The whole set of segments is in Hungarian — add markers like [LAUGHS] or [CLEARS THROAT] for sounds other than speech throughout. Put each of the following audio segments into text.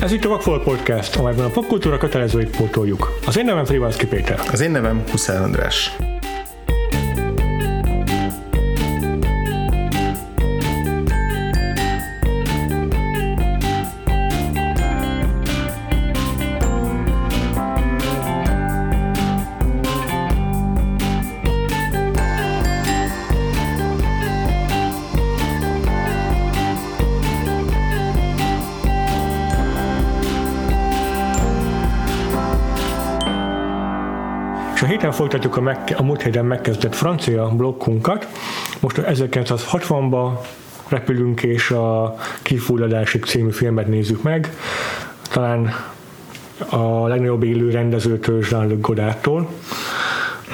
Ez itt a Vagfolt Podcast, amelyben a popkultúra kötelezőit pótoljuk. Az én nevem Frivalszki Péter. Az én nevem Huszár András. Folytatjuk a, meg, a múlt héten megkezdett francia blokkunkat. Most 1960-ba repülünk, és a Kifulladásig című filmet nézzük meg. Talán a legnagyobb élő rendezőtől, Jean-Luc Godardtól.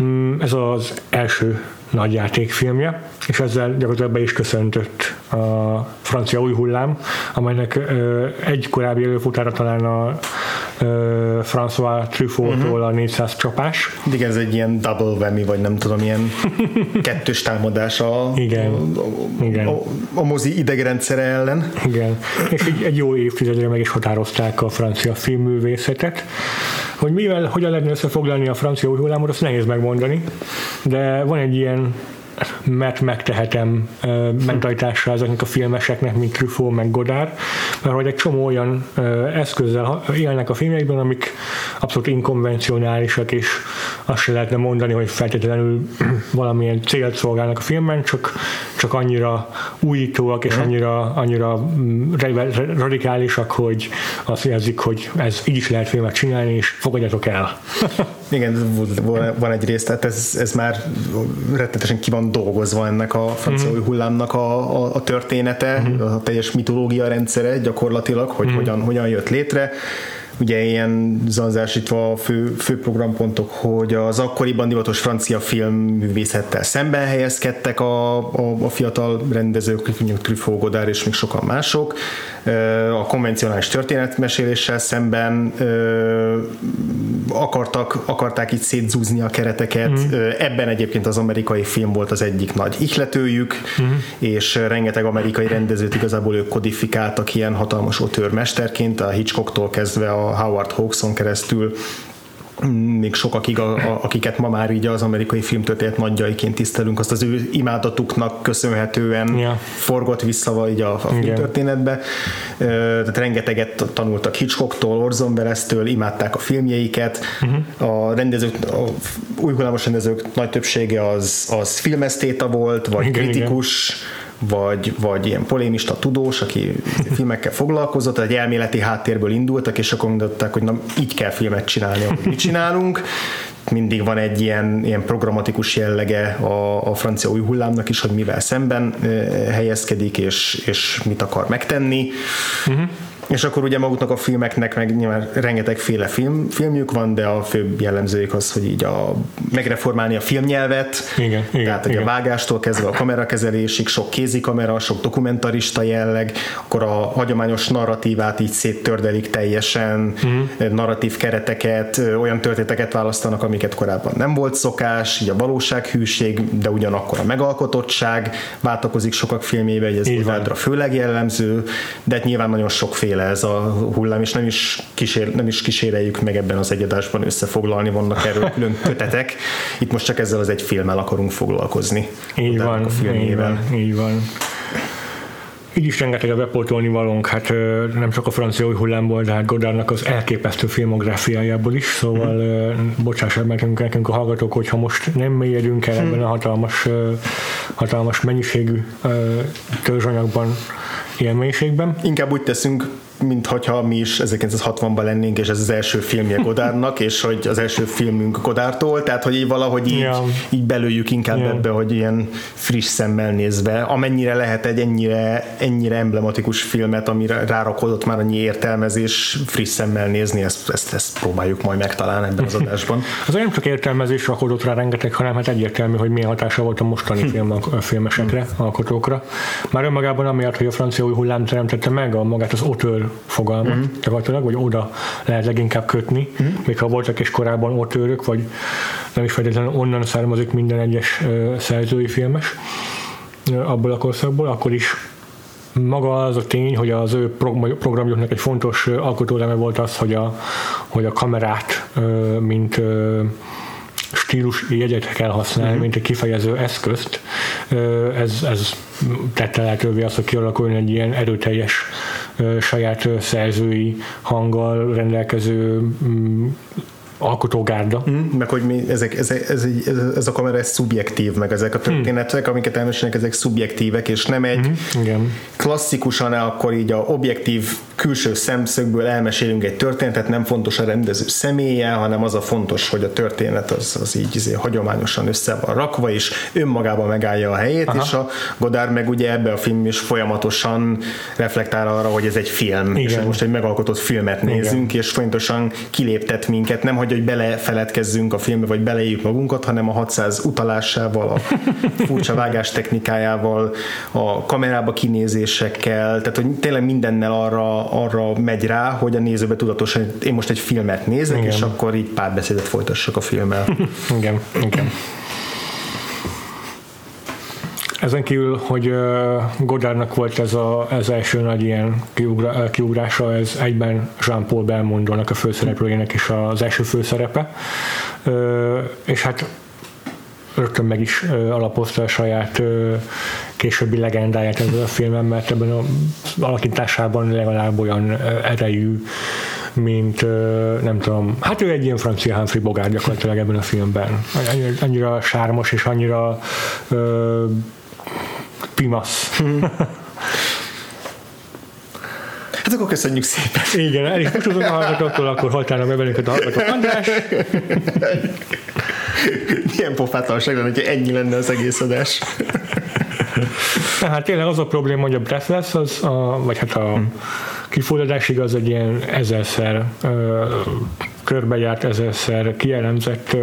Mm, Ez az első nagy játékfilmje, és ezzel gyakorlatilag be is köszöntött a francia új hullám, amelynek egy korábbi előfutára talán a François Truffaut-tól a 400 csapás. Igen, ez egy ilyen double whammy, vagy nem tudom, ilyen [LAUGHS] kettős támadás a, Igen. a, a, Igen. a, a mozi idegrendszere ellen. Igen, és így egy jó évtizedre meg is határozták a francia filmművészetet. Hogy mivel, hogyan lehetne összefoglalni a francia új hullámot, azt nehéz megmondani, de van egy ilyen mert megtehetem ö, mentalitással ezeknek a filmeseknek, mint Truffaut, meg Godard, mert hogy egy csomó olyan eszközzel élnek a filmekben, amik abszolút inkonvencionálisak, és azt se lehetne mondani, hogy feltétlenül valamilyen célt szolgálnak a filmben, csak, csak annyira újítóak, és annyira, annyira mm, ra- radikálisak, hogy azt jelzik, hogy ez így is lehet filmet csinálni, és fogadjatok el. [LAUGHS] Igen, van- egy rész, tehát ez, ez már rettenetesen ki van dolgozva ennek a francia új hullámnak a, a, a története, a teljes mitológia rendszere gyakorlatilag, hogy hogyan, hogyan jött létre. Ugye ilyen zanzásítva a fő, fő programpontok, hogy az akkoriban divatos francia filmművészettel szemben helyezkedtek a, a, a fiatal rendezők, mondjuk Truffaut, Godard és még sokan mások, a konvencionális történetmeséléssel szemben akartak, akarták itt szétzúzni a kereteket. Mm. Ebben egyébként az amerikai film volt az egyik nagy ihletőjük, mm. és rengeteg amerikai rendezőt igazából ők kodifikáltak ilyen hatalmas otőrmesterként, a Hitchcocktól kezdve a Howard Hawkson keresztül még sokakig, a, a, akiket ma már így az amerikai filmtörténet nagyjaiként tisztelünk, azt az ő imádatuknak köszönhetően Ja. forgott vissza vagy a, a filmtörténetbe. Tehát rengeteget tanultak Hitchcocktól, Orson Welles-től, imádták a filmjeiket. Uh-huh. A rendezők, a új hullámos rendezők nagy többsége az, az filmesztéta volt, vagy Igen, kritikus, vagy, vagy ilyen polémista tudós, aki filmekkel foglalkozott, egy elméleti háttérből indultak, és akkor mondották, hogy na, így kell filmet csinálni, ahogy mi csinálunk. Mindig van egy ilyen, ilyen programatikus jellege a, a francia új hullámnak is, hogy mivel szemben eh, helyezkedik, és, és mit akar megtenni. Uh-huh. És akkor ugye maguknak a filmeknek meg nyilván rengetegféle film, filmjük van, de a főbb jellemzőjük az, hogy így a, megreformálni a filmnyelvet, Igen, igen, tehát hogy igen. a vágástól kezdve a kamerakezelésig, sok kézikamera, sok dokumentarista jelleg, akkor a hagyományos narratívát így széttördelik teljesen, uh-huh. narratív kereteket, olyan történeteket választanak, amiket korábban nem volt szokás, így a valósághűség, de ugyanakkor a megalkotottság váltakozik sokak filmjében, hogy ez. Godardra főleg jellemző, de nyilván nagyon sokféle ez a hullám, és nem is, kísér, nem is kíséreljük meg ebben az egyadásban összefoglalni, vannak erről [LAUGHS] külön kötetek. Itt most csak ezzel az egy filmmel akarunk foglalkozni. Így van, a így van, így van. Így is rengeteg a bepótolni valónk, hát nem csak a francia új hullámból, de hát Godardnak az elképesztő filmográfiájából is, szóval mm. bocsássák meg nekünk, nekünk a hallgatók, hogyha most nem mélyedünk el ebben a hatalmas, ö, hatalmas mennyiségű törzsanyagban, ilyen mélységben. Inkább úgy teszünk, mintha mi is 1960-ban lennénk, és ez az első filmje [LAUGHS] Godárnak, és hogy az első filmünk Godártól, tehát hogy így valahogy így, Ja. így belőjük inkább Ja. ebbe, hogy ilyen friss szemmel nézve, amennyire lehet egy ennyire, ennyire emblematikus filmet, amire rárakodott már annyi értelmezés, friss szemmel nézni, ezt, ezt, ezt próbáljuk majd megtalálni ebben az [LAUGHS] adásban. Az nem csak értelmezés rakodott rá rengeteg, hanem hát egyértelmű, hogy milyen hatása volt a mostani film, a filmesekre, alkotókra. Már önmagában amiatt, hogy a francia új hullám teremtette meg a magát az auteur fogalmat, mm. gyakorlatilag, vagy oda lehet leginkább kötni, mm. még ha voltak is korábban autőrök, vagy nem is feltétlenül onnan származik minden egyes szerzői filmes abból a korszakból, akkor is maga az a tény, hogy az ő programjuknak egy fontos alkotóleme volt az, hogy a, hogy a kamerát, mint stílus jegyet kell használni, uh-huh. mint egy kifejező eszközt. Ez, ez tette lehetővé azt, hogy kialakuljon egy ilyen erőteljes saját szerzői hanggal rendelkező mm, alkotógárda. Mm, meg hogy mi, ezek, ez, ez, ez, ez a kamera ez szubjektív, meg ezek a történetek, mm. amiket elmesélnek, ezek szubjektívek, és nem egy mm, igen. klasszikusan akkor így a objektív külső szemszögből elmesélünk egy történetet, nem fontos a rendező személye, hanem az a fontos, hogy a történet az, az így izé, hagyományosan össze van rakva, és önmagában megállja a helyét, Aha. és a Godard meg ugye ebbe a film is folyamatosan reflektál arra, hogy ez egy film, Igen. és most egy megalkotott filmet nézünk, Igen. és folyamatosan kiléptet minket, nem hogy, hogy belefeledkezzünk a filmbe, vagy beleírjuk magunkat, hanem a 600 utalásával, a [LAUGHS] furcsa vágás technikájával, a kamerába kinézésekkel, tehát hogy tényleg mindennel arra arra megy rá, hogy a nézőbe tudatosan, én most egy filmet nézek, igen. és akkor így párbeszédet folytassak a filmmel. [LAUGHS] igen, igen. Ezen kívül, hogy Godardnak volt ez, a, ez első nagy ilyen kiugrása, ez egyben Jean-Paul Belmondónak a főszereplőjének is az első főszerepe, és hát rögtön meg is alapozta a saját későbbi legendáját ezzel a filmen, mert ebben az alakításában legalább olyan erejű, mint nem tudom, hát ő egy ilyen francia Humphrey Bogart gyakorlatilag ebben a filmben. Annyira, sármos és annyira pimasz. [LAUGHS] Hát akkor köszönjük szépen. Igen, el is a hallgatóktól, akkor hajtálnak be bennünket a hallgatók. András! Milyen pofátlanság lenne, hogyha ennyi lenne az egész adás. Tehát tényleg az a probléma, hogy a Breathless az, a, vagy hát a kifulladásig az egy ilyen ezerszer körbejárt, ezerszer kielemzett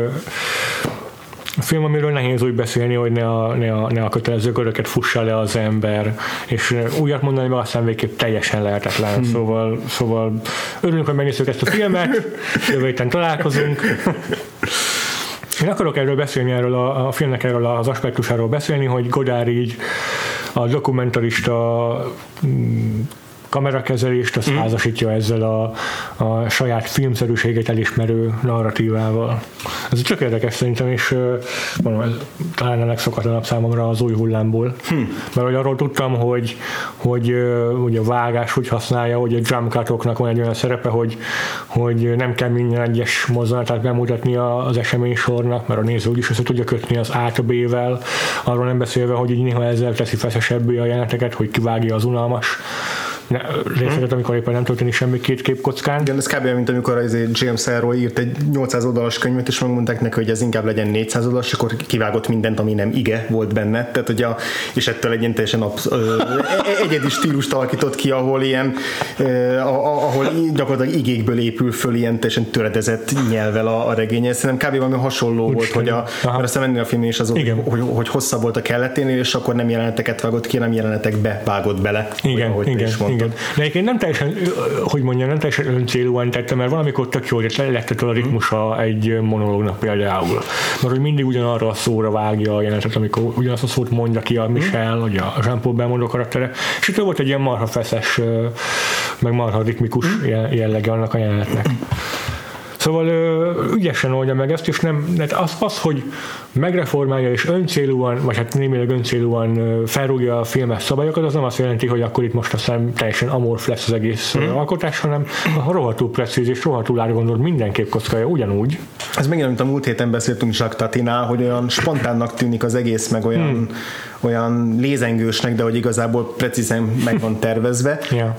a film, amiről nehéz úgy beszélni, hogy ne a, ne a, ne a kötelező köröket fussa le az ember, és újat mondani, mert aztán végképp teljesen lehetetlen. Hmm. Szóval, szóval örülünk, hogy megnézzük ezt a filmet, jövő héten találkozunk. Én akarok erről beszélni, erről a, a filmnek erről az aspektusáról beszélni, hogy Godár így a dokumentarista mm, kamerakezelést, azt mm. házasítja ezzel a, a saját filmszerűséget elismerő narratívával. Ez csak érdekes szerintem, és mondom, ez talán a legszokatlanabb számomra az új hullámból. Hm. Mert hogy arról tudtam, hogy, hogy hogy a vágás úgy használja, hogy a drum cutoknak van egy olyan szerepe, hogy, hogy nem kell minden egyes mozzanatát bemutatni az esemény sornak, mert a néző úgyis össze tudja kötni az A B-vel, arról nem beszélve, hogy így néha ezzel teszi feszesebbé a jeleneteket, hogy kivágja az unalmas részletet, amikor éppen nem történik semmi két képkockán. Igen, ez kb. mint amikor az James Ellroy írt egy 800 oldalas könyvet, és megmondták neki, hogy ez inkább legyen 400 oldalas, és akkor kivágott mindent, ami nem ige volt benne. Tehát, hogy a, és ettől egy ilyen teljesen absz- ö, e- e- egyedi stílust alakított ki, ahol ilyen, ö, ahol gyakorlatilag igékből épül föl ilyen teljesen töredezett nyelvel a, a regény. Szerintem kb. valami hasonló Úgy volt, hogy a, mert aztán ennél a film is az, hogy, hogy, hogy, hosszabb volt a kelleténél, és akkor nem jeleneteket vágott ki, nem jelenetekbe vágott bele. Igen, ahogy igen, igen. De egyébként nem teljesen, hogy mondjam, nem teljesen öncélúan tettem, mert valamikor tök jól lett a ritmusa egy monológnak például. Mert hogy mindig ugyanarra a szóra vágja a jelenetet, amikor ugyanazt a szót mondja ki a Michel, vagy a Jean-Paul Belmondo karaktere, és itt volt egy ilyen marha feszes, meg marha ritmikus jellege annak a jelenetnek. Szóval ügyesen oldja meg ezt, és nem, az, az, hogy megreformálja és öncélúan, vagy hát némileg öncélúan felrúgja a filmes szabályokat, az nem azt jelenti, hogy akkor itt most aztán teljesen amorf lesz az egész hmm. alkotás, hanem a rohadtul precíz és rohadtul átgondolt minden képkockája ugyanúgy. Ez megint, amit a múlt héten beszéltünk Jacques Tatinál, hogy olyan spontánnak tűnik az egész, meg olyan, hmm. olyan lézengősnek, de hogy igazából precízen meg van tervezve. ja.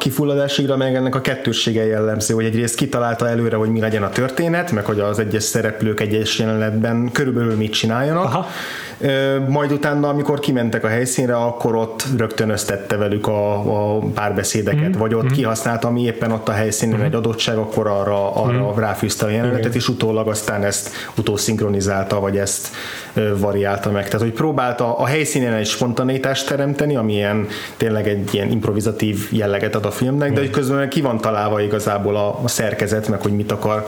Kifulladásigra meg ennek a kettőssége jellemző, hogy egyrészt kitalálta előre, hogy mi legyen a történet, meg hogy az egyes szereplők egyes jelenetben körülbelül mit csináljanak. Aha majd utána, amikor kimentek a helyszínre, akkor ott rögtön ösztette velük a, a párbeszédeket, mm. vagy ott mm. kihasználta, ami éppen ott a helyszínen mm. egy adottság, akkor arra, arra mm. ráfűzte a jelenetet, és utólag aztán ezt utószinkronizálta, vagy ezt variálta meg. Tehát, hogy próbálta a helyszínen egy spontanitást teremteni, ami ilyen, tényleg egy ilyen improvizatív jelleget ad a filmnek, de hogy közben ki van találva igazából a, a szerkezet, meg hogy mit akar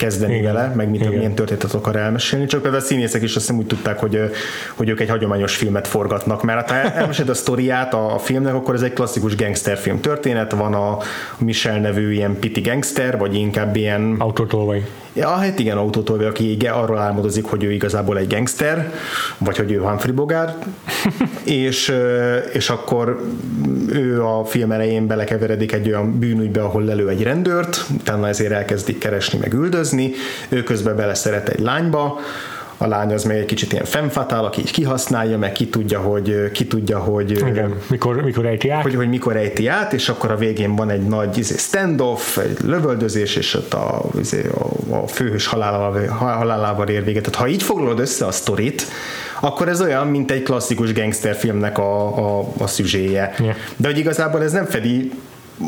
kezdeni Igen. vele, meg mit, milyen történetet akar elmesélni. Csak például a színészek is azt hiszem úgy tudták, hogy, hogy ők egy hagyományos filmet forgatnak, mert ha elmesed a sztoriát a filmnek, akkor ez egy klasszikus gangsterfilm történet, van a Michel nevű ilyen piti gangster, vagy inkább ilyen... Autótolvaj. Ja, hát igen, autótolvaj, aki arról álmodozik, hogy ő igazából egy gangster, vagy hogy ő Humphrey Bogart, [LAUGHS] és, és akkor ő a film elején belekeveredik egy olyan bűnügybe, ahol lelő egy rendőrt, utána ezért elkezdik keresni, meg üldözni, ő közben beleszeret egy lányba, a lány az még egy kicsit ilyen femfatál, aki így kihasználja, meg ki tudja, hogy ki tudja, hogy Igen, mikor, mikor ejti át. Hogy, hogy mikor ejti át, és akkor a végén van egy nagy izé, standoff, egy lövöldözés, és ott a, izé, a, a főhős halálával, halálával ér véget. Tehát ha így foglalod össze a sztorit, akkor ez olyan, mint egy klasszikus gangsterfilmnek a, a, a szüzséje. Yeah. De hogy igazából ez nem fedi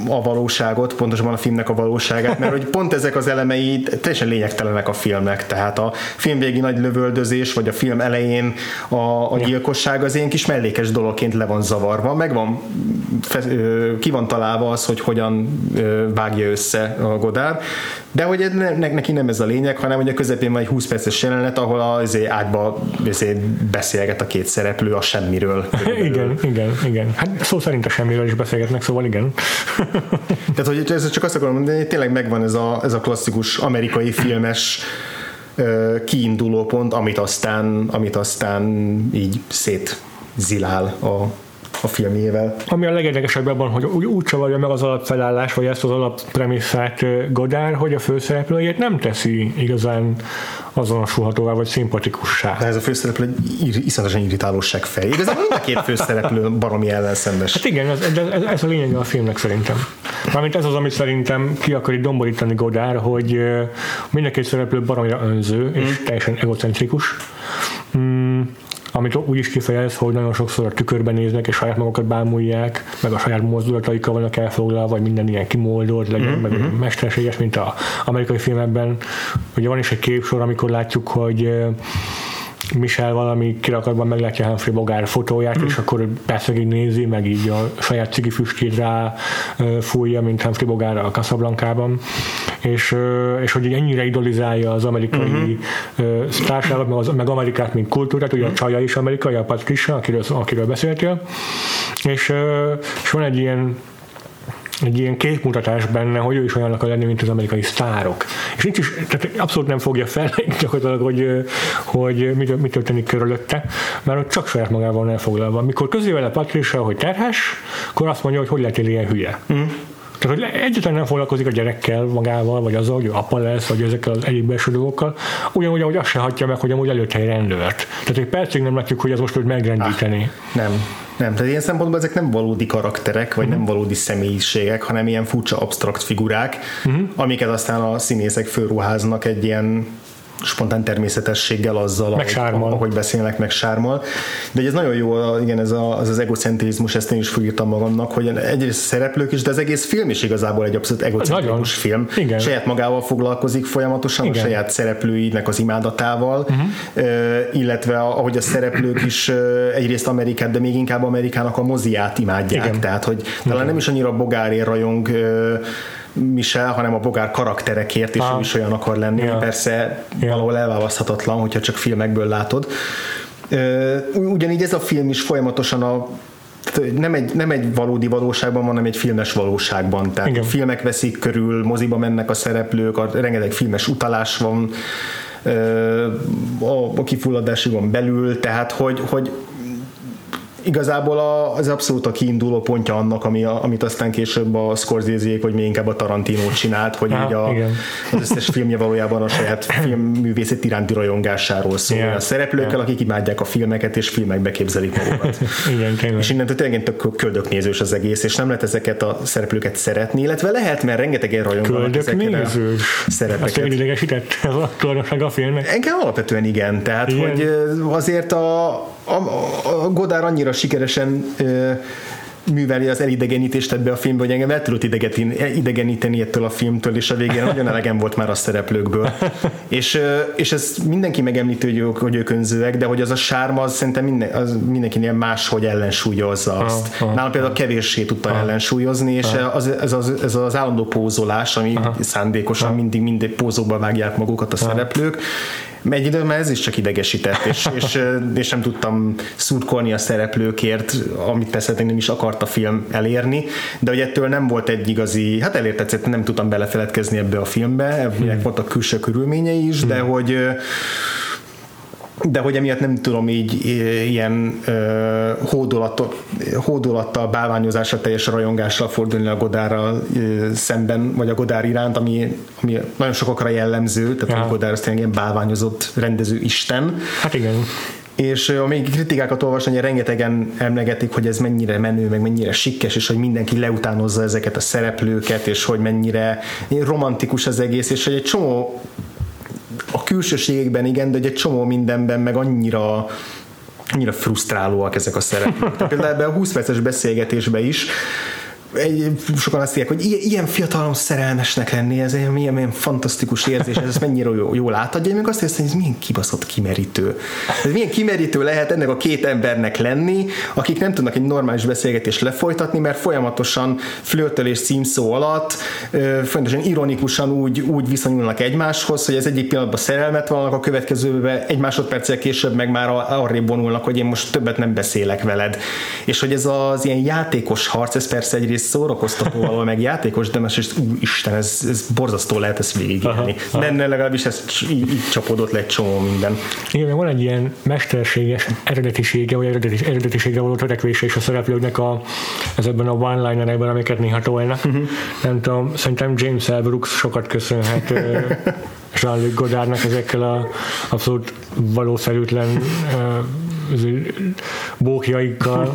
a valóságot, pontosabban a filmnek a valóságát, mert hogy pont ezek az elemei teljesen lényegtelenek a filmnek, tehát a film végi nagy lövöldözés, vagy a film elején a, a gyilkosság az ilyen kis mellékes dologként le van zavarva, meg van, ki van találva az, hogy hogyan vágja össze a Godár, de hogy ne, neki nem ez a lényeg, hanem hogy a közepén van egy 20 perces jelenet, ahol az ágyba azért beszélget a két szereplő a semmiről. [LAUGHS] igen, igen, igen. Hát szó szerint a semmiről is beszélgetnek, szóval igen. [LAUGHS] Tehát, hogy ez csak azt akarom mondani, hogy tényleg megvan ez a, ez a klasszikus amerikai filmes kiinduló pont, amit aztán, amit aztán így szétzilál a, a filmjével. Ami a legérdekesebb abban, hogy úgy, úgy csavarja meg az alapfelállás, vagy ezt az alappremisszát Godár, hogy a főszereplőjét nem teszi igazán azonosulhatóvá, vagy szimpatikussá. De ez a főszereplő egy iszonyatosan irritálóság fej. Igazából a két főszereplő baromi ellenszenves. Hát igen, ez, ez, ez a lényeg a filmnek szerintem. Mármint ez az, amit szerintem ki akar itt domborítani Godár, hogy mind a két szereplő baromira önző, és mm. teljesen egocentrikus. Mm, amit úgy is kifejez, hogy nagyon sokszor a tükörben néznek, és saját magukat bámulják, meg a saját mozdulataikkal vannak elfoglalva, vagy minden ilyen kimoldolt legyen, mm-hmm. meg mhm. mesterséges, mint az amerikai filmekben. Ugye van is egy képsor, amikor látjuk, hogy Michel valami kirakatban meglátja Humphrey Bogár fotóját, mm. és akkor persze így nézi, meg így a saját cigi füstjét rá fújja, mint Humphrey Bogár a Casablanca-ban, és, és hogy ennyire idolizálja az amerikai mm-hmm. sztárságot, meg, az, meg Amerikát, mint kultúrát, ugye mm. a csaja is amerikai, a Patricia, akiről, akiről beszéltél, és, és van egy ilyen egy ilyen képmutatás benne, hogy ő is olyan akar lenni, mint az amerikai sztárok. És nincs is, tehát abszolút nem fogja fel [LAUGHS] gyakorlatilag, hogy, hogy mi, mi történik körülötte, mert ott csak saját magával van elfoglalva. Mikor közé vele Patricia, hogy terhes, akkor azt mondja, hogy hogy lehet ilyen hülye. Mm. Tehát, hogy egyáltalán nem foglalkozik a gyerekkel magával, vagy azzal, hogy apa lesz, vagy ezekkel az egyéb belső dolgokkal, ugyanúgy, ahogy azt se hagyja meg, hogy amúgy előtte egy rendőrt. Tehát egy percig nem látjuk, hogy ez most hogy megrendíteni. Ah, nem. Nem, tehát ilyen szempontból ezek nem valódi karakterek, vagy uh-huh. nem valódi személyiségek, hanem ilyen furcsa abstrakt figurák, uh-huh. amiket aztán a színészek fölruháznak egy ilyen spontán természetességgel azzal, meg ahogy, ahogy beszélnek, meg sármal. De ez nagyon jó, igen, ez a, az, az egocentrizmus, ezt én is fogírtam magamnak, hogy egyrészt a szereplők is, de az egész film is igazából egy abszolút egocentrikus film. Igen. Saját magával foglalkozik folyamatosan, igen. a saját szereplőinek az imádatával, uh-huh. illetve ahogy a szereplők is egyrészt Amerikát, de még inkább Amerikának a moziát imádják. Igen. Tehát, hogy talán igen. nem is annyira bogárért rajong Michel, hanem a bogár karakterekért is ah. ő is olyan akar lenni, ja. persze ja. valahol elválaszthatatlan, hogyha csak filmekből látod. Ugyanígy ez a film is folyamatosan a nem egy, nem egy valódi valóságban hanem egy filmes valóságban. Tehát Igen. filmek veszik körül, moziba mennek a szereplők, a, rengeteg filmes utalás van a, a kifulladásikon belül, tehát hogy, hogy igazából az abszolút a kiinduló pontja annak, ami a, amit aztán később a scorsese vagy még inkább a Tarantino csinált, hogy Há, így a, az összes filmje valójában a saját filmművészet iránti rajongásáról szól. Yeah. A szereplőkkel, yeah. akik imádják a filmeket, és filmekbe képzelik magukat. [LAUGHS] Igen, tényleg. És innentől tényleg tök köldöknézős az egész, és nem lehet ezeket a szereplőket szeretni, illetve lehet, mert rengetegen rajonganak ezekkel a szerepeket. Azt idegesített ez a a filmnek? Engem alapvetően igen, tehát igen. hogy azért a, a, Godár annyira sikeresen műveli az elidegenítést ebbe a filmbe, hogy engem el tudott idegeníteni ettől a filmtől, és a végén nagyon elegem volt már a szereplőkből. [LAUGHS] és, és ez mindenki megemlíti, hogy ők, hogy ők önzőek, de hogy az a sárma, az szerintem minden, az mindenkinél máshogy ellensúlyozza azt. Ah, ah, Nálam például kevéssé tudta ah, ellensúlyozni, és ah, az, ez, az, ez az állandó pózolás, ami ah, szándékosan ah, mindig mindig pózókba vágják magukat a ah, szereplők, egy időben ez is csak idegesített, és, és, és nem tudtam szurkolni a szereplőkért, amit persze nem is akart a film elérni, de hogy ettől nem volt egy igazi, hát elért nem tudtam belefeledkezni ebbe a filmbe, hmm. voltak külső körülményei is, hmm. de hogy de hogy emiatt nem tudom így ilyen uh, hódolattal, bálványozásra, teljes rajongással fordulni a Godárral uh, szemben, vagy a Godár iránt, ami, ami nagyon sokakra jellemző, tehát ja. a Godár az tényleg ilyen bálványozott rendező isten. Hát igen és amíg kritikákat olvasni, hogy rengetegen emlegetik, hogy ez mennyire menő, meg mennyire sikkes, és hogy mindenki leutánozza ezeket a szereplőket, és hogy mennyire romantikus az egész, és hogy egy csomó a külsőségekben igen, de egy csomó mindenben meg annyira annyira frusztrálóak ezek a szereplők. Például ebben a 20 perces beszélgetésben is egy, sokan azt írják, hogy ilyen, ilyen fiatalon szerelmesnek lenni, ez egy milyen, milyen fantasztikus érzés, ez mennyire jó, jól átadja, még azt hiszem, hogy ez milyen kibaszott kimerítő. Ez milyen kimerítő lehet ennek a két embernek lenni, akik nem tudnak egy normális beszélgetést lefolytatni, mert folyamatosan flörtölés címszó alatt, folyamatosan ironikusan úgy, úgy viszonyulnak egymáshoz, hogy ez egyik pillanatban szerelmet vannak, a következőben egy másodperccel később meg már arrébb vonulnak, hogy én most többet nem beszélek veled. És hogy ez az ilyen játékos harc, ez persze egyrészt szórakoztató valahol, meg játékos, de más, és Isten, ez, ez borzasztó lehet ezt végigélni. Menne legalábbis ez így, így csapódott le egy csomó minden. Igen, van egy ilyen mesterséges eredetisége, vagy eredetis, eredetiségre való törekvése is a szereplőknek a, ezekben a one-linerekben, amiket néha tolnak. Uh-huh. Nem tudom, szerintem James L. Brooks sokat köszönhet [LAUGHS] Jean-Luc Godardnak ezekkel a abszolút valószerűtlen bókjaikkal.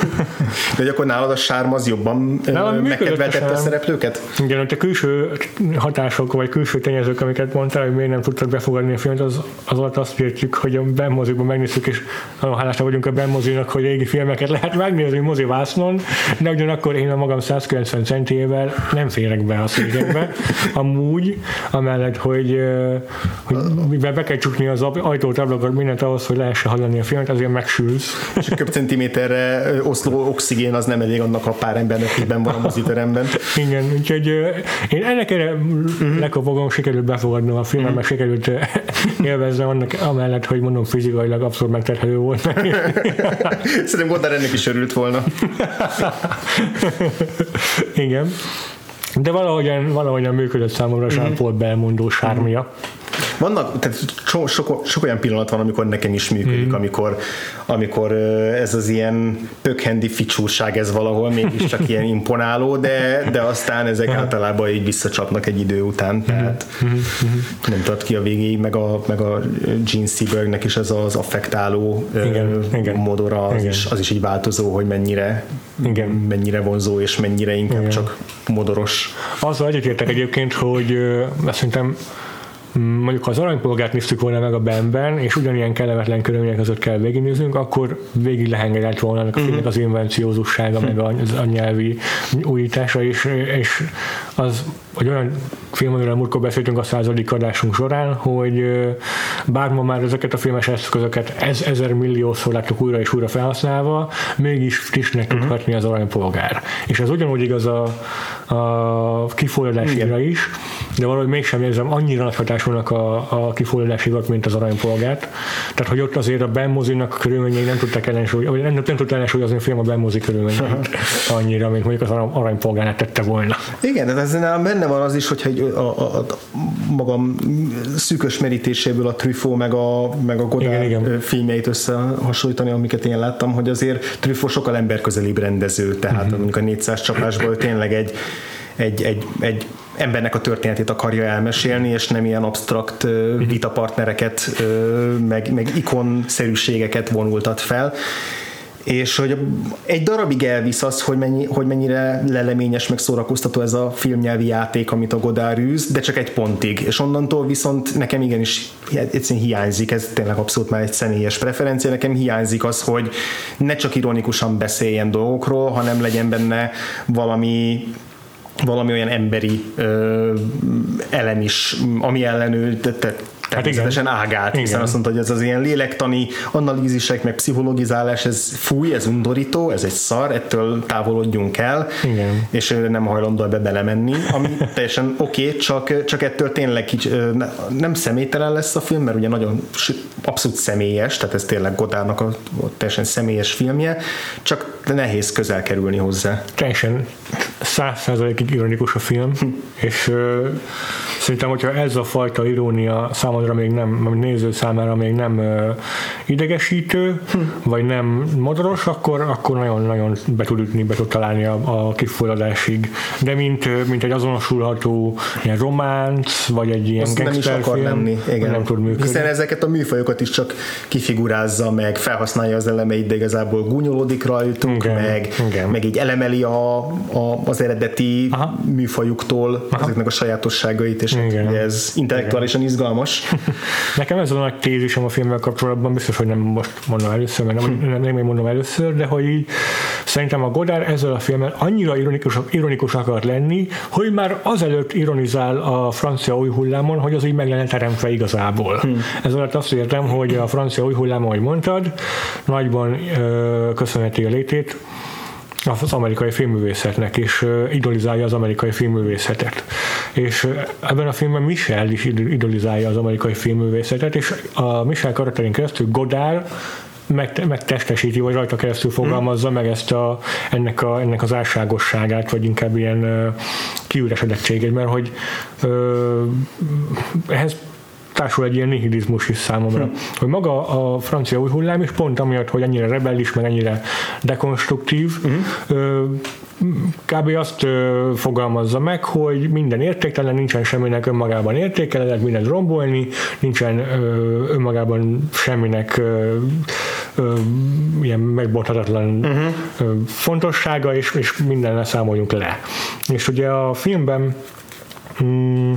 [LAUGHS] De akkor nálad a sárma az jobban megkedveltette a szereplőket? Igen, hogy a külső hatások, vagy külső tényezők, amiket mondtál, hogy miért nem tudtak befogadni a filmet, az, az alatt azt értjük, hogy a benmozikban megnéztük, és nagyon hálásak vagyunk a benmozinak, hogy régi filmeket lehet megnézni mozi vásznon, de ugyanakkor én a magam 190 centével nem férek be a székekbe. Amúgy, amellett, hogy, hogy mivel be kell csukni az ajtót, ablakot, mindent ahhoz, hogy lehessen hallani a filmet, azért megsülsz. És a köbcentiméterre oszló oxigén az nem elég annak a pár embernek, aki van a moziteremben. Igen, úgyhogy én ennek erre uh-huh. lekopogom, sikerült befogadnom a filmet, uh-huh. meg sikerült élveznem annak amellett, hogy mondom fizikailag abszolút megterhelő volt. Szerintem Godard ennek is örült volna. Igen. De valahogyan, valahogyan működött számomra mm-hmm. Jean-Paul Belmondó sármia. Mm-hmm. Vannak, tehát sok, sok, sok olyan pillanat van, amikor nekem is működik, mm. amikor, amikor ez az ilyen pökhendi ficsúrság ez valahol mégiscsak ilyen imponáló, de, de aztán ezek általában így visszacsapnak egy idő után, mhm. tehát mm-hmm. nem tart ki a végéig, meg a, meg a Gene Sebergnek is ez az affektáló igen, igen, modora, az, igen. Is, az is így változó, hogy mennyire, igen. mennyire vonzó, és mennyire inkább igen. csak modoros. Azzal egyetértek egyébként, hogy szerintem mondjuk ha az aranypolgárt néztük volna meg a benben, és ugyanilyen kellemetlen körülmények között kell végignéznünk, akkor végig lehengedett volna a filmnek az invenciózussága, meg a, a nyelvi újítása, és, és az, hogy olyan film, amiről múltkor beszéltünk a századik adásunk során, hogy bár ma már ezeket a filmes eszközöket ez, ezer milliószor láttuk újra és újra felhasználva, mégis frissnek uh-huh. tudhatni az aranypolgár. És ez ugyanúgy igaz a, a kifolyadásra is, de valahogy mégsem érzem annyira nagy hatásúnak a, a kifolyásikat, mint az aranypolgárt. Tehát, hogy ott azért a benmozinak körülményei nem tudtak ellensúlyozni, nem, nem tudta ellensúlyozni a film a benmozi körülményeit [LAUGHS] annyira, mint mondjuk az aranypolgárát tette volna. Igen, de ez benne van az is, hogyha a, a, a, magam szűkös merítéséből a Truffaut meg a, meg a Godard igen, igen. filmjeit összehasonlítani, amiket én láttam, hogy azért Truffaut sokkal emberközelibb rendező, tehát uh-huh. mondjuk a 400 csapásból tényleg egy egy, egy, egy embernek a történetét akarja elmesélni, és nem ilyen absztrakt mhm. vitapartnereket, meg, meg ikonszerűségeket vonultat fel és hogy egy darabig elvisz az, hogy, mennyi, hogy mennyire leleményes, meg szórakoztató ez a filmnyelvi játék, amit a Godár űz, de csak egy pontig, és onnantól viszont nekem igenis egyszerűen hiányzik, ez tényleg abszolút már egy személyes preferencia, nekem hiányzik az, hogy ne csak ironikusan beszéljen dolgokról, hanem legyen benne valami valami olyan emberi ö, elem is, ami ellen ő természetesen hát ágált, igen. hiszen azt mondta, hogy ez az ilyen lélektani analízisek, meg pszichologizálás, ez fúj, ez undorító, ez egy szar, ettől távolodjunk el, igen. és nem hajlandó ebbe belemenni, ami [LAUGHS] teljesen oké, okay, csak, csak ettől tényleg kics, nem személytelen lesz a film, mert ugye nagyon abszolút személyes, tehát ez tényleg Godárnak a, a teljesen személyes filmje, csak nehéz közel kerülni hozzá. Teljesen százszerzalékig ironikus a film, hm. és ö, szerintem, hogyha ez a fajta irónia számodra még nem, a néző számára még nem idegesítő, hm. vagy nem modoros, akkor, akkor nagyon-nagyon be tud ütni, be tud találni a, a kifulladásig. De mint, mint egy azonosulható ilyen románc, vagy egy ilyen gangsterfilm, nem, lenni, igen. nem tud működni. Hiszen ezeket a műfajokat is csak kifigurázza, meg felhasználja az elemeit, de igazából gúnyolódik rajtunk, igen, meg, igen. meg így elemeli a, a, az eredeti Aha. műfajuktól Aha. ezeknek a sajátosságait, és igen. ez intellektuálisan izgalmas. [LAUGHS] Nekem ez a nagy tézisem a filmmel kapcsolatban, biztos, hogy nem most mondom először, mert nem, nem, nem én mondom először, de hogy így szerintem a Godard ezzel a filmmel annyira ironikus, ironikus akart lenni, hogy már azelőtt ironizál a francia új hullámon, hogy az így meg lenne teremtve igazából. Hmm. Ez alatt azt értem, hogy a francia új hullám, ahogy mondtad, nagyban ö, köszönheti a létét az amerikai filmművészetnek, és idolizálja az amerikai filmművészetet. És ebben a filmben Michel is idolizálja az amerikai filmművészetet, és a Michel karakterén keresztül Godard meg, megtestesíti, vagy rajta keresztül fogalmazza meg ezt a, ennek, a, ennek az álságosságát, vagy inkább ilyen uh, kiüresedettségét, mert hogy uh, ehhez társul egy ilyen nihilizmus is számomra. Hm. Hogy maga a francia új hullám is pont amiatt, hogy ennyire rebellis, meg ennyire dekonstruktív, hm. ö, kb. azt ö, fogalmazza meg, hogy minden értéktelen, nincsen semminek önmagában értéke, lehet mindent rombolni, nincsen ö, önmagában semminek ö, ö, ilyen megbonthatatlan uh-huh. fontossága, és, és minden számoljunk le. És ugye a filmben mm,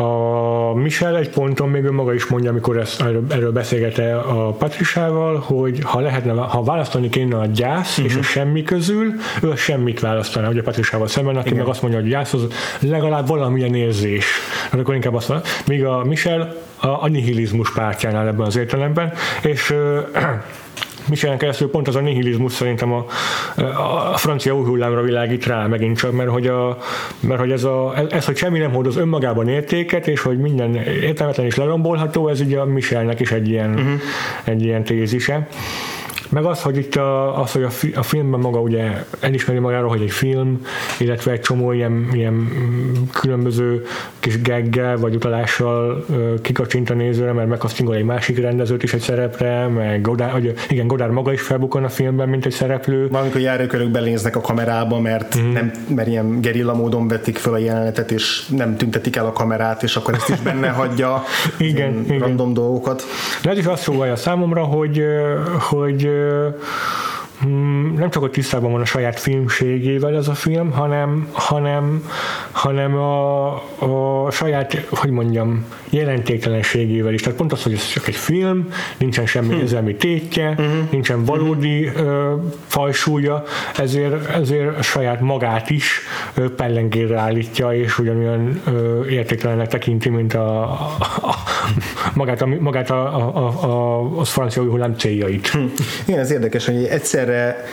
a Michel egy ponton még ő maga is mondja, amikor ezt, erről beszélgete a Patrisával, hogy ha lehetne, ha választani kéne a gyász uh-huh. és a mhm. semmi közül, ő a semmit választaná, ugye Patrisával szemben, aki Igen. meg azt mondja, hogy az legalább valamilyen érzés. Hát akkor inkább azt mondja, míg a Michel a, a nihilizmus pártjánál ebben az értelemben, és Michelen keresztül pont az a nihilizmus szerintem a, a francia új hullámra világít rá megint csak, mert hogy, a, mert hogy ez, a, ez, hogy semmi nem hordoz önmagában értéket, és hogy minden értelmetlen is lerombolható, ez ugye a Michelnek is egy ilyen, uh-huh. egy ilyen tézise. Meg az, hogy itt a, az, hogy a, fi, a filmben maga ugye elismeri magáról, hogy egy film, illetve egy csomó ilyen, ilyen különböző kis geggel vagy utalással kikacsint a nézőre, mert megkasztingol egy másik rendezőt is egy szerepre, meg Godard, hogy igen, Godard maga is felbukon a filmben, mint egy szereplő. Valamikor járókörök belénznek a kamerába, mert, mm. nem, mert ilyen gerilla módon vetik fel a jelenetet, és nem tüntetik el a kamerát, és akkor ezt is benne hagyja [LAUGHS] igen, igen. random dolgokat. De ez is azt a számomra, hogy, hogy Hmm, nem csak, hogy tisztában van a saját filmségével ez a film, hanem, hanem, hanem a, a saját, hogy mondjam, jelentéktelenségével is. Tehát pont az, hogy ez csak egy film, nincsen semmi hmm. érzelmi tétje, uh-huh. nincsen valódi uh-huh. ö, fajsúlya, ezért, ezért a saját magát is ö, pellengére állítja, és ugyanolyan ö, értéktelennek tekinti, mint a, a, a magát, a, magát a, a, a, a, a francia hullám céljait. Hmm. Igen, ez érdekes, hogy egyszerre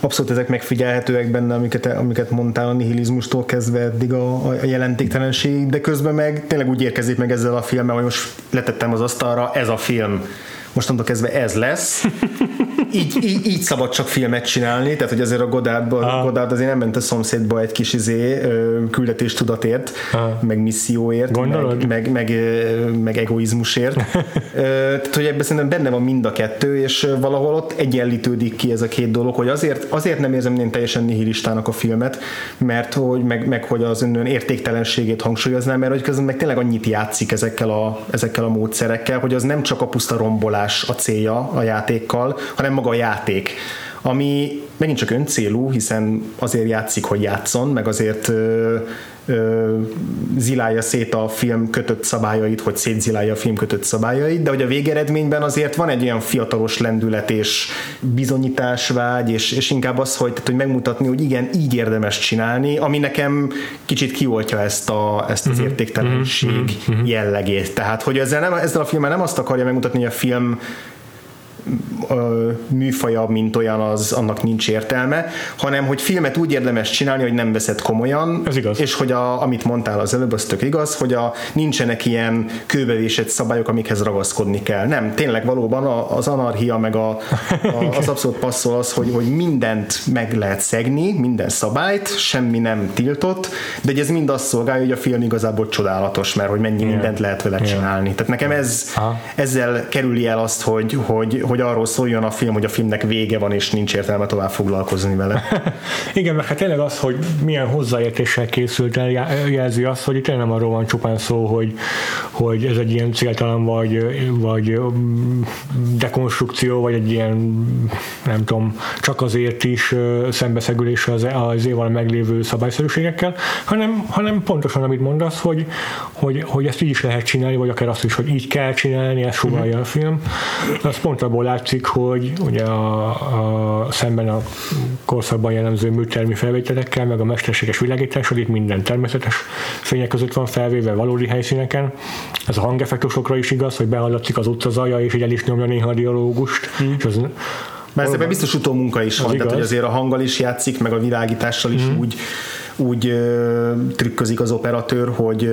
abszolút ezek megfigyelhetőek benne, amiket, amiket mondtál a nihilizmustól kezdve eddig a, a jelentéktelenség, de közben meg tényleg úgy érkezik meg ezzel a filmmel, hogy most letettem az asztalra, ez a film mostantól kezdve ez lesz. [LAUGHS] Így, így, így szabad csak filmet csinálni, tehát hogy azért a Godard, ah. Godard azért nem ment a szomszédba egy kis izé, küldetéstudatért, ah. meg misszióért, meg, meg, meg, meg egoizmusért. [LAUGHS] tehát, hogy ebben szerintem benne van mind a kettő, és valahol ott egyenlítődik ki ez a két dolog, hogy azért, azért nem érzem én teljesen nihilistának a filmet, mert hogy meg, meg hogy az önön értéktelenségét hangsúlyoznám, mert hogy közben meg tényleg annyit játszik ezekkel a, ezekkel a módszerekkel, hogy az nem csak a puszta rombolás, más a célja a játékkal, hanem maga a játék ami megint csak öncélú, hiszen azért játszik, hogy játszon, meg azért zilálja szét a film kötött szabályait, hogy szétzilálja a film kötött szabályait, de hogy a végeredményben azért van egy olyan fiatalos lendület és bizonyításvágy, és, és inkább az, hogy, tehát, hogy megmutatni, hogy igen, így érdemes csinálni, ami nekem kicsit kioltja ezt, a, ezt az uh-huh. értéktelenség uh-huh. jellegét. Tehát, hogy ezzel, nem, ezzel a filmmel nem azt akarja megmutatni, hogy a film műfaja, mint olyan, az annak nincs értelme, hanem hogy filmet úgy érdemes csinálni, hogy nem veszed komolyan, Ez igaz. és hogy a, amit mondtál az előbb, az tök igaz, hogy a, nincsenek ilyen kőbevésett szabályok, amikhez ragaszkodni kell. Nem, tényleg valóban az anarchia meg a, a, [LAUGHS] az abszolút passzol az, hogy, hogy mindent meg lehet szegni, minden szabályt, semmi nem tiltott, de hogy ez mind azt szolgálja, hogy a film igazából csodálatos, mert hogy mennyi yeah. mindent lehet vele yeah. csinálni. Tehát nekem ez, ezzel kerüli el azt, hogy, hogy, hogy arról szóljon a film, hogy a filmnek vége van, és nincs értelme tovább foglalkozni vele. [LAUGHS] Igen, mert hát tényleg az, hogy milyen hozzáértéssel készült el, jelzi azt, hogy itt nem arról van csupán szó, hogy, hogy ez egy ilyen céltalan vagy, vagy dekonstrukció, vagy egy ilyen, nem tudom, csak azért is szembeszegülés az, az évvel meglévő szabályszerűségekkel, hanem, hanem pontosan, amit mondasz, hogy, hogy, hogy ezt így is lehet csinálni, vagy akár azt is, hogy így kell csinálni, ezt sugalja uh-huh. a film. Az pont abból látszik, hogy ugye a, a, szemben a korszakban jellemző műtermi felvételekkel, meg a mesterséges világítással itt minden természetes fények között van felvéve valódi helyszíneken. Ez a hangeffektusokra is igaz, hogy behallatszik az utca zaja, és így el is nyomja néha a dialógust. Hmm. És az, mert ebben biztos utómunka is van, tehát hogy azért a hanggal is játszik, meg a világítással is mm. úgy úgy trükközik az operatőr, hogy,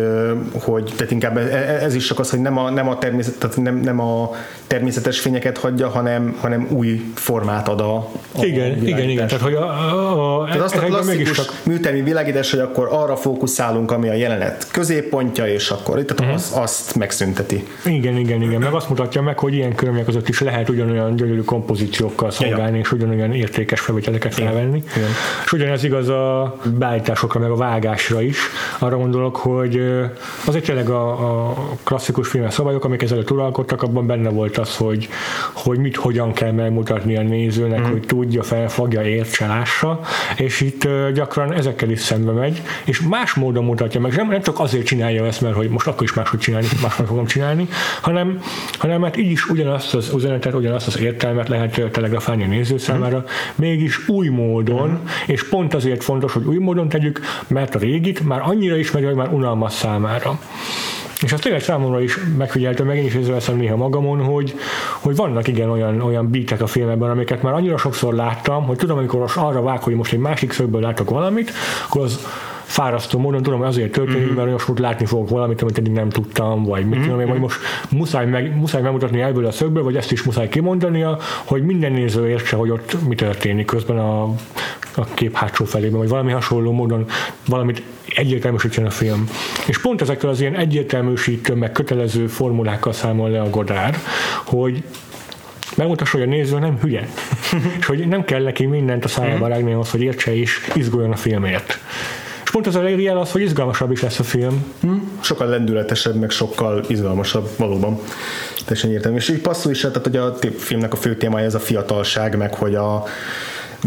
hogy tehát inkább ez is csak az, hogy nem a, nem a, természet, tehát nem, nem a természetes fényeket hagyja, hanem, hanem új formát ad a, a igen, igen, igen, tehát hogy a, a, a tehát azt a klasszikus csak... műtermi világítás, hogy akkor arra fókuszálunk, ami a jelenet középpontja, és akkor itt uh-huh. az, azt megszünteti. Igen, igen, igen, meg azt mutatja meg, hogy ilyen körülmények között is lehet ugyanolyan gyönyörű kompozíciókkal szolgálni, ja, ja. és ugyanolyan értékes felvételeket felvenni. Igen. És ugyanez igaz a beállítás vágásokra, meg a vágásra is. Arra gondolok, hogy azért tényleg a, a klasszikus filmes szabályok, amik ezelőtt uralkodtak, abban benne volt az, hogy, hogy mit hogyan kell megmutatni a nézőnek, mm. hogy tudja, felfogja, értse, lássa, és itt gyakran ezekkel is szembe megy, és más módon mutatja meg, nem, nem csak azért csinálja ezt, mert hogy most akkor is máshogy csinálni, máshogy fogom csinálni, hanem, hanem mert így is ugyanazt az üzenetet, ugyanazt az értelmet lehet telegrafálni a néző számára, mm. mégis új módon, mm. és pont azért fontos, hogy új módon tegyük, ismerjük, mert a régit már annyira ismerjük, hogy már unalmas számára. És azt tényleg számomra is megfigyeltem, meg én is észreveszem néha magamon, hogy, hogy vannak igen olyan, olyan beatek a filmekben, amiket már annyira sokszor láttam, hogy tudom, amikor most arra vág, hogy most egy másik szögből látok valamit, akkor az fárasztó módon tudom, hogy azért történik, mm-hmm. mert most látni fogok valamit, amit eddig nem tudtam, vagy mit mm-hmm. tudom, vagy most muszáj, meg, muszáj megmutatni ebből a szögből, vagy ezt is muszáj kimondania, hogy minden néző értse, hogy ott mi történik közben a, a kép hátsó felében, vagy valami hasonló módon valamit egyértelműsítsen a film. És pont ezekkel az ilyen egyértelműsítő, meg kötelező formulákkal számol le a Godár, hogy megmutassa, hogy a néző nem hülye. [LAUGHS] és hogy nem kell neki mindent a szájába rágni ahhoz, hogy értse és izguljon a filmért pont az a el az, hogy izgalmasabb is lesz a film. Hm? Sokkal lendületesebb, meg sokkal izgalmasabb, valóban. Teljesen értem. És így passzol is, tehát hogy a filmnek a fő témája ez a fiatalság, meg hogy a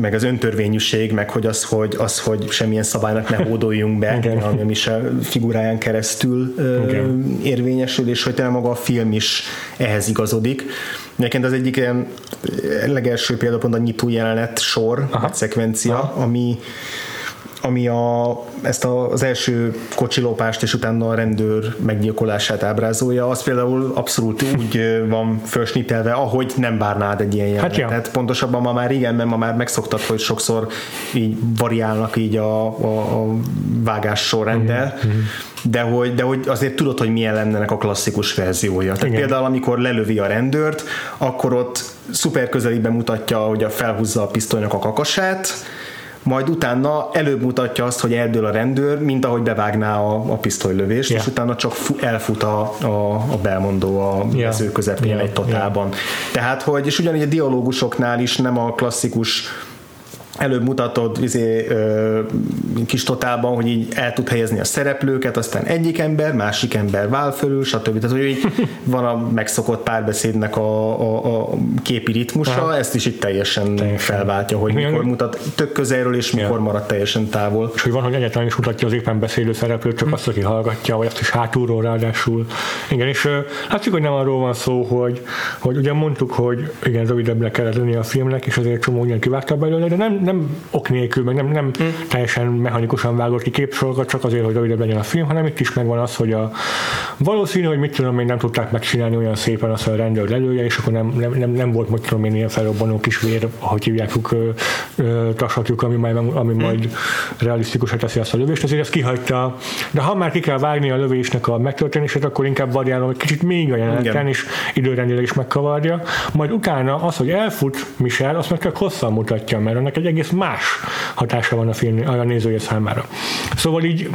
meg az öntörvényűség, meg hogy az, hogy, az, hogy semmilyen szabálynak ne hódoljunk be, okay. ami a Michel figuráján keresztül okay. érvényesül, és hogy tényleg maga a film is ehhez igazodik. Egyébként az egyik ilyen legelső például a nyitó jelenet sor, Aha. szekvencia, Aha. ami ami a, ezt az első kocsilópást és utána a rendőr meggyilkolását ábrázolja, az például abszolút úgy van felsnitelve, ahogy nem várnád egy ilyen jelenetet. Hát ja. Pontosabban ma már igen, mert ma már megszoktad, hogy sokszor így variálnak így a, a, a vágás sorrenddel, mm-hmm. de hogy, de hogy azért tudod, hogy milyen lenne a klasszikus verziója. Tehát igen. például, amikor lelövi a rendőrt, akkor ott szuper közelében mutatja, hogy a felhúzza a pisztolynak a kakasát, majd utána előbb mutatja azt, hogy eldől a rendőr, mint ahogy bevágná a, a pisztolylövést, yeah. és utána csak fu- elfut a, a, a belmondó a yeah. mező közepén yeah. egy totálban. Yeah. Tehát, hogy, és ugyanígy a dialógusoknál is nem a klasszikus előbb mutatod izé, ö, kis totálban, hogy így el tud helyezni a szereplőket, aztán egyik ember, másik ember vál fölül, stb. Tehát, hogy így [LAUGHS] van a megszokott párbeszédnek a, a, a képi ritmusa, ha. ezt is itt teljesen, teljesen. felváltja, hogy mikor mutat tök közelről, és mikor ja. marad teljesen távol. És hogy van, hogy egyáltalán is mutatja az éppen beszélő szereplőt, csak hm. azt, aki hallgatja, vagy azt is hátulról ráadásul. Igen, és látszik, hogy nem arról van szó, hogy, hogy ugye mondtuk, hogy igen, rövidebbre kellett lenni a filmnek, és azért csomó ugyan kivágta belőle, de nem, nem ok nélkül, meg nem, nem hmm. teljesen mechanikusan vágott ki képsorokat, csak azért, hogy rövidebb legyen a film, hanem itt is megvan az, hogy a valószínű, hogy mit tudom én, nem tudták megcsinálni olyan szépen azt a rendőr elője, és akkor nem, nem, nem, nem volt, mit tudom én, ilyen felrobbanó kis vér, ahogy hívják, tasatjuk, ami, majd, ami hmm. majd realisztikusra teszi azt a lövést, ezért ezt kihagyta. De ha már ki kell vágni a lövésnek a megtörténését, akkor inkább variálom hogy kicsit még a jeleneten, és időrendileg is megkavarja. Majd utána az, hogy elfut Michel, azt meg csak hosszan mutatja, mert annak egy egész más hatása van a film a nézője számára. Szóval így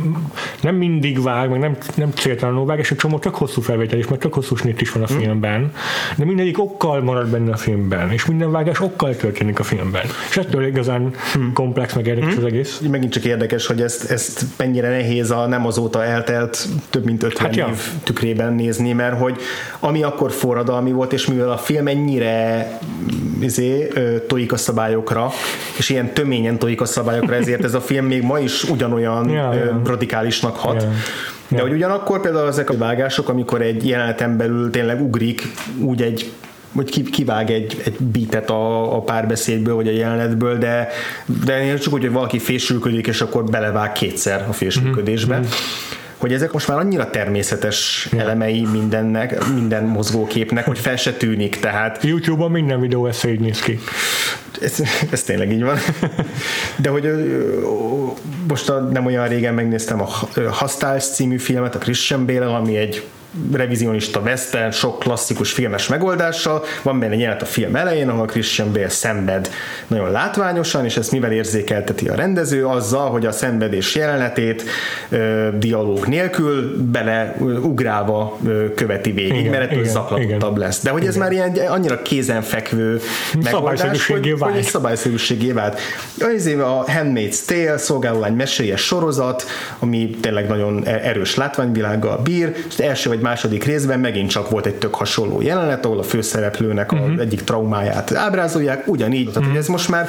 nem mindig vág, meg nem, nem céltalanul vág, és egy csomó tök hosszú felvétel is, mert tök hosszú snit is van a hm. filmben, de mindegyik okkal marad benne a filmben, és minden vágás okkal történik a filmben. És ettől igazán hmm. komplex, meg érdekes hmm. az egész. Megint csak érdekes, hogy ezt, ezt mennyire nehéz a nem azóta eltelt több mint 50 hát év ja. tükrében nézni, mert hogy ami akkor forradalmi volt, és mivel a film ennyire izé, tojik a szabályokra, és ilyen töményen tojik a szabályokra, ezért ez a film még ma is ugyanolyan ja. radikálisnak hat. Ja. De hogy ugyanakkor például ezek a vágások, amikor egy jeleneten belül tényleg ugrik úgy egy hogy kivág egy, egy beatet a, a párbeszédből, vagy a jelenetből, de, de csak úgy, hogy valaki fésülködik, és akkor belevág kétszer a fésülködésbe. Mm-hmm hogy ezek most már annyira természetes elemei mindennek, minden mozgóképnek, hogy fel se tűnik, tehát... YouTube-on minden videó ezt így néz ki. Ez, ez tényleg így van. De hogy most a, nem olyan régen megnéztem a Hostile című filmet, a Christian Bale, ami egy revizionista western, sok klasszikus filmes megoldással. Van benne jelenet a film elején, ahol Christian Bale szenved nagyon látványosan, és ezt mivel érzékelteti a rendező? Azzal, hogy a szenvedés jelenetét ö, dialóg nélkül bele ugrálva ö, követi végig, igen, mert ettől zaklatottabb lesz. De hogy igen. ez már ilyen annyira kézenfekvő megoldás, hogy, hogy egy szabályszerűségé vált. A Handmaid's Tale szolgálólány mesélyes sorozat, ami tényleg nagyon e- erős látványvilággal bír, és első vagy második részben megint csak volt egy tök hasonló jelenet, ahol a főszereplőnek uh-huh. az egyik traumáját ábrázolják, ugyanígy. Uh-huh. Tehát, hogy ez most már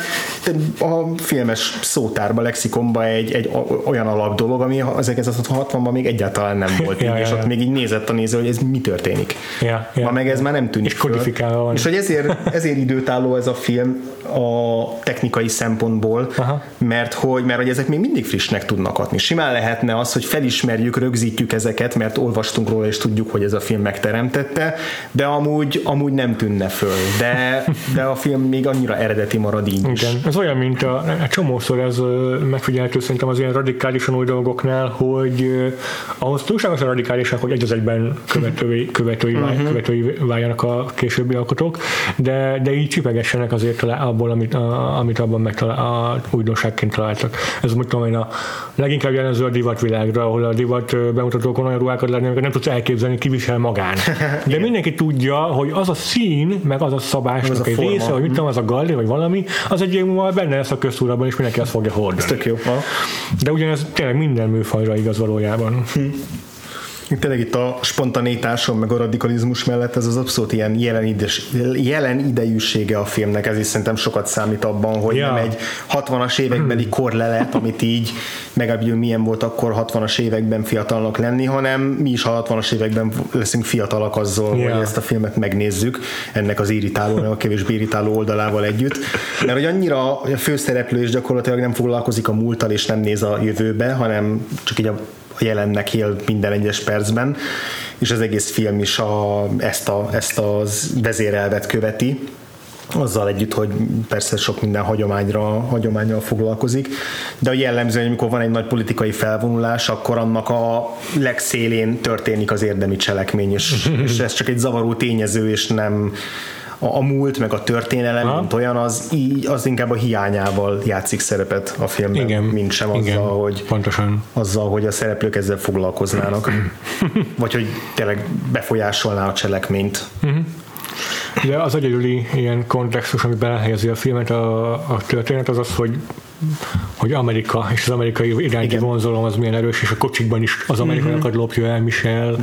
a filmes szótárba, lexikonba egy, egy olyan alap dolog, ami 1960-ban még egyáltalán nem volt ja, [LAUGHS] így, ja, és ja. ott még így nézett a néző, hogy ez mi történik. Ja, ja, Ma meg ez már nem tűnik És kodifikálva van. És hogy ezért, ezért időtálló ez a film a technikai szempontból, Aha. mert hogy, mert hogy ezek még mindig frissnek tudnak adni. Simán lehetne az, hogy felismerjük, rögzítjük ezeket, mert olvastunk róla, és tudjuk, hogy ez a film megteremtette, de amúgy, amúgy nem tűnne föl. De, de a film még annyira eredeti marad így is. Igen. Ez olyan, mint a, a csomószor ez megfigyelhető szerintem az ilyen radikálisan új dolgoknál, hogy ahhoz túlságosan radikálisak, hogy egy az egyben követői, követői, uh-huh. követői váljanak a későbbi alkotók, de, de így csipegessenek azért abból, amit, a, amit abban megtalál, a újdonságként találtak. Ez úgy tudom én a leginkább jelenző a divatvilágra, ahol a divat bemutatókon olyan ruhákat lenni, amikor nem tudsz elképzelni, kivisel magán. [LAUGHS] De mindenki tudja, hogy az a szín, meg az a szabásnak az a egy forma. része, hogy mit tudom, az a galli, vagy valami, az egy múlva benne lesz a köztúrában, és mindenki azt fogja hordani. Ez tök jó. Ha? De ugyanez tényleg minden műfajra igaz valójában. Hm tényleg itt a spontanitáson, meg a radikalizmus mellett ez az abszolút ilyen jelen, ides, jelen idejűsége a filmnek, ez is szerintem sokat számít abban, hogy ja. nem egy 60-as évekbeli korlelet, amit így megállapítjuk, milyen volt akkor 60-as években fiatalnak lenni, hanem mi is a 60-as években leszünk fiatalak azzal, ja. hogy ezt a filmet megnézzük, ennek az irritáló, a kevésbé irritáló oldalával együtt. Mert hogy annyira a főszereplő is gyakorlatilag nem foglalkozik a múlttal, és nem néz a jövőbe, hanem csak így a a jelennek él minden egyes percben, és az egész film is a, ezt, a, ezt az vezérelvet követi, azzal együtt, hogy persze sok minden hagyományra, hagyományra foglalkozik, de a jellemző, hogy amikor van egy nagy politikai felvonulás, akkor annak a legszélén történik az érdemi cselekmény, és, és ez csak egy zavaró tényező, és nem, a, a múlt, meg a történelem, ha? mint olyan, az, így, az inkább a hiányával játszik szerepet a filmben, igen, mint sem azzal, igen, hogy, pontosan. azzal, hogy a szereplők ezzel foglalkoznának. [CLEARS THROAT] vagy hogy tényleg befolyásolná a cselekményt. Uh-huh. De az egyedüli ilyen kontextus, ami belehelyezi a filmet, a, a történet, az az, hogy hogy Amerika és az amerikai iránti vonzalom az milyen erős, és a kocsikban is az amerikaiakat mm-hmm. lopja el Michel.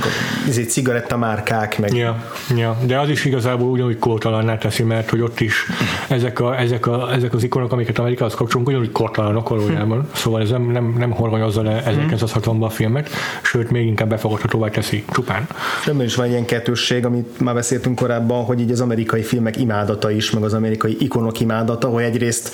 Ez egy cigarettamárkák meg. Ja, ja, de az is igazából ugyanúgy kótalanná teszi, mert hogy ott is ezek, a, ezek, a, ezek az ikonok, amiket Amerikához kapcsolunk, ugyanúgy kótalanok valójában. Hm. Szóval ez nem, nem, nem horgonyozza le 1960-ban a filmet, sőt, még inkább befogadhatóvá teszi csupán. Ebben is van ilyen kettősség, amit már beszéltünk korábban, hogy így az amerikai filmek imádata is, meg az amerikai ikonok imádata, hogy egyrészt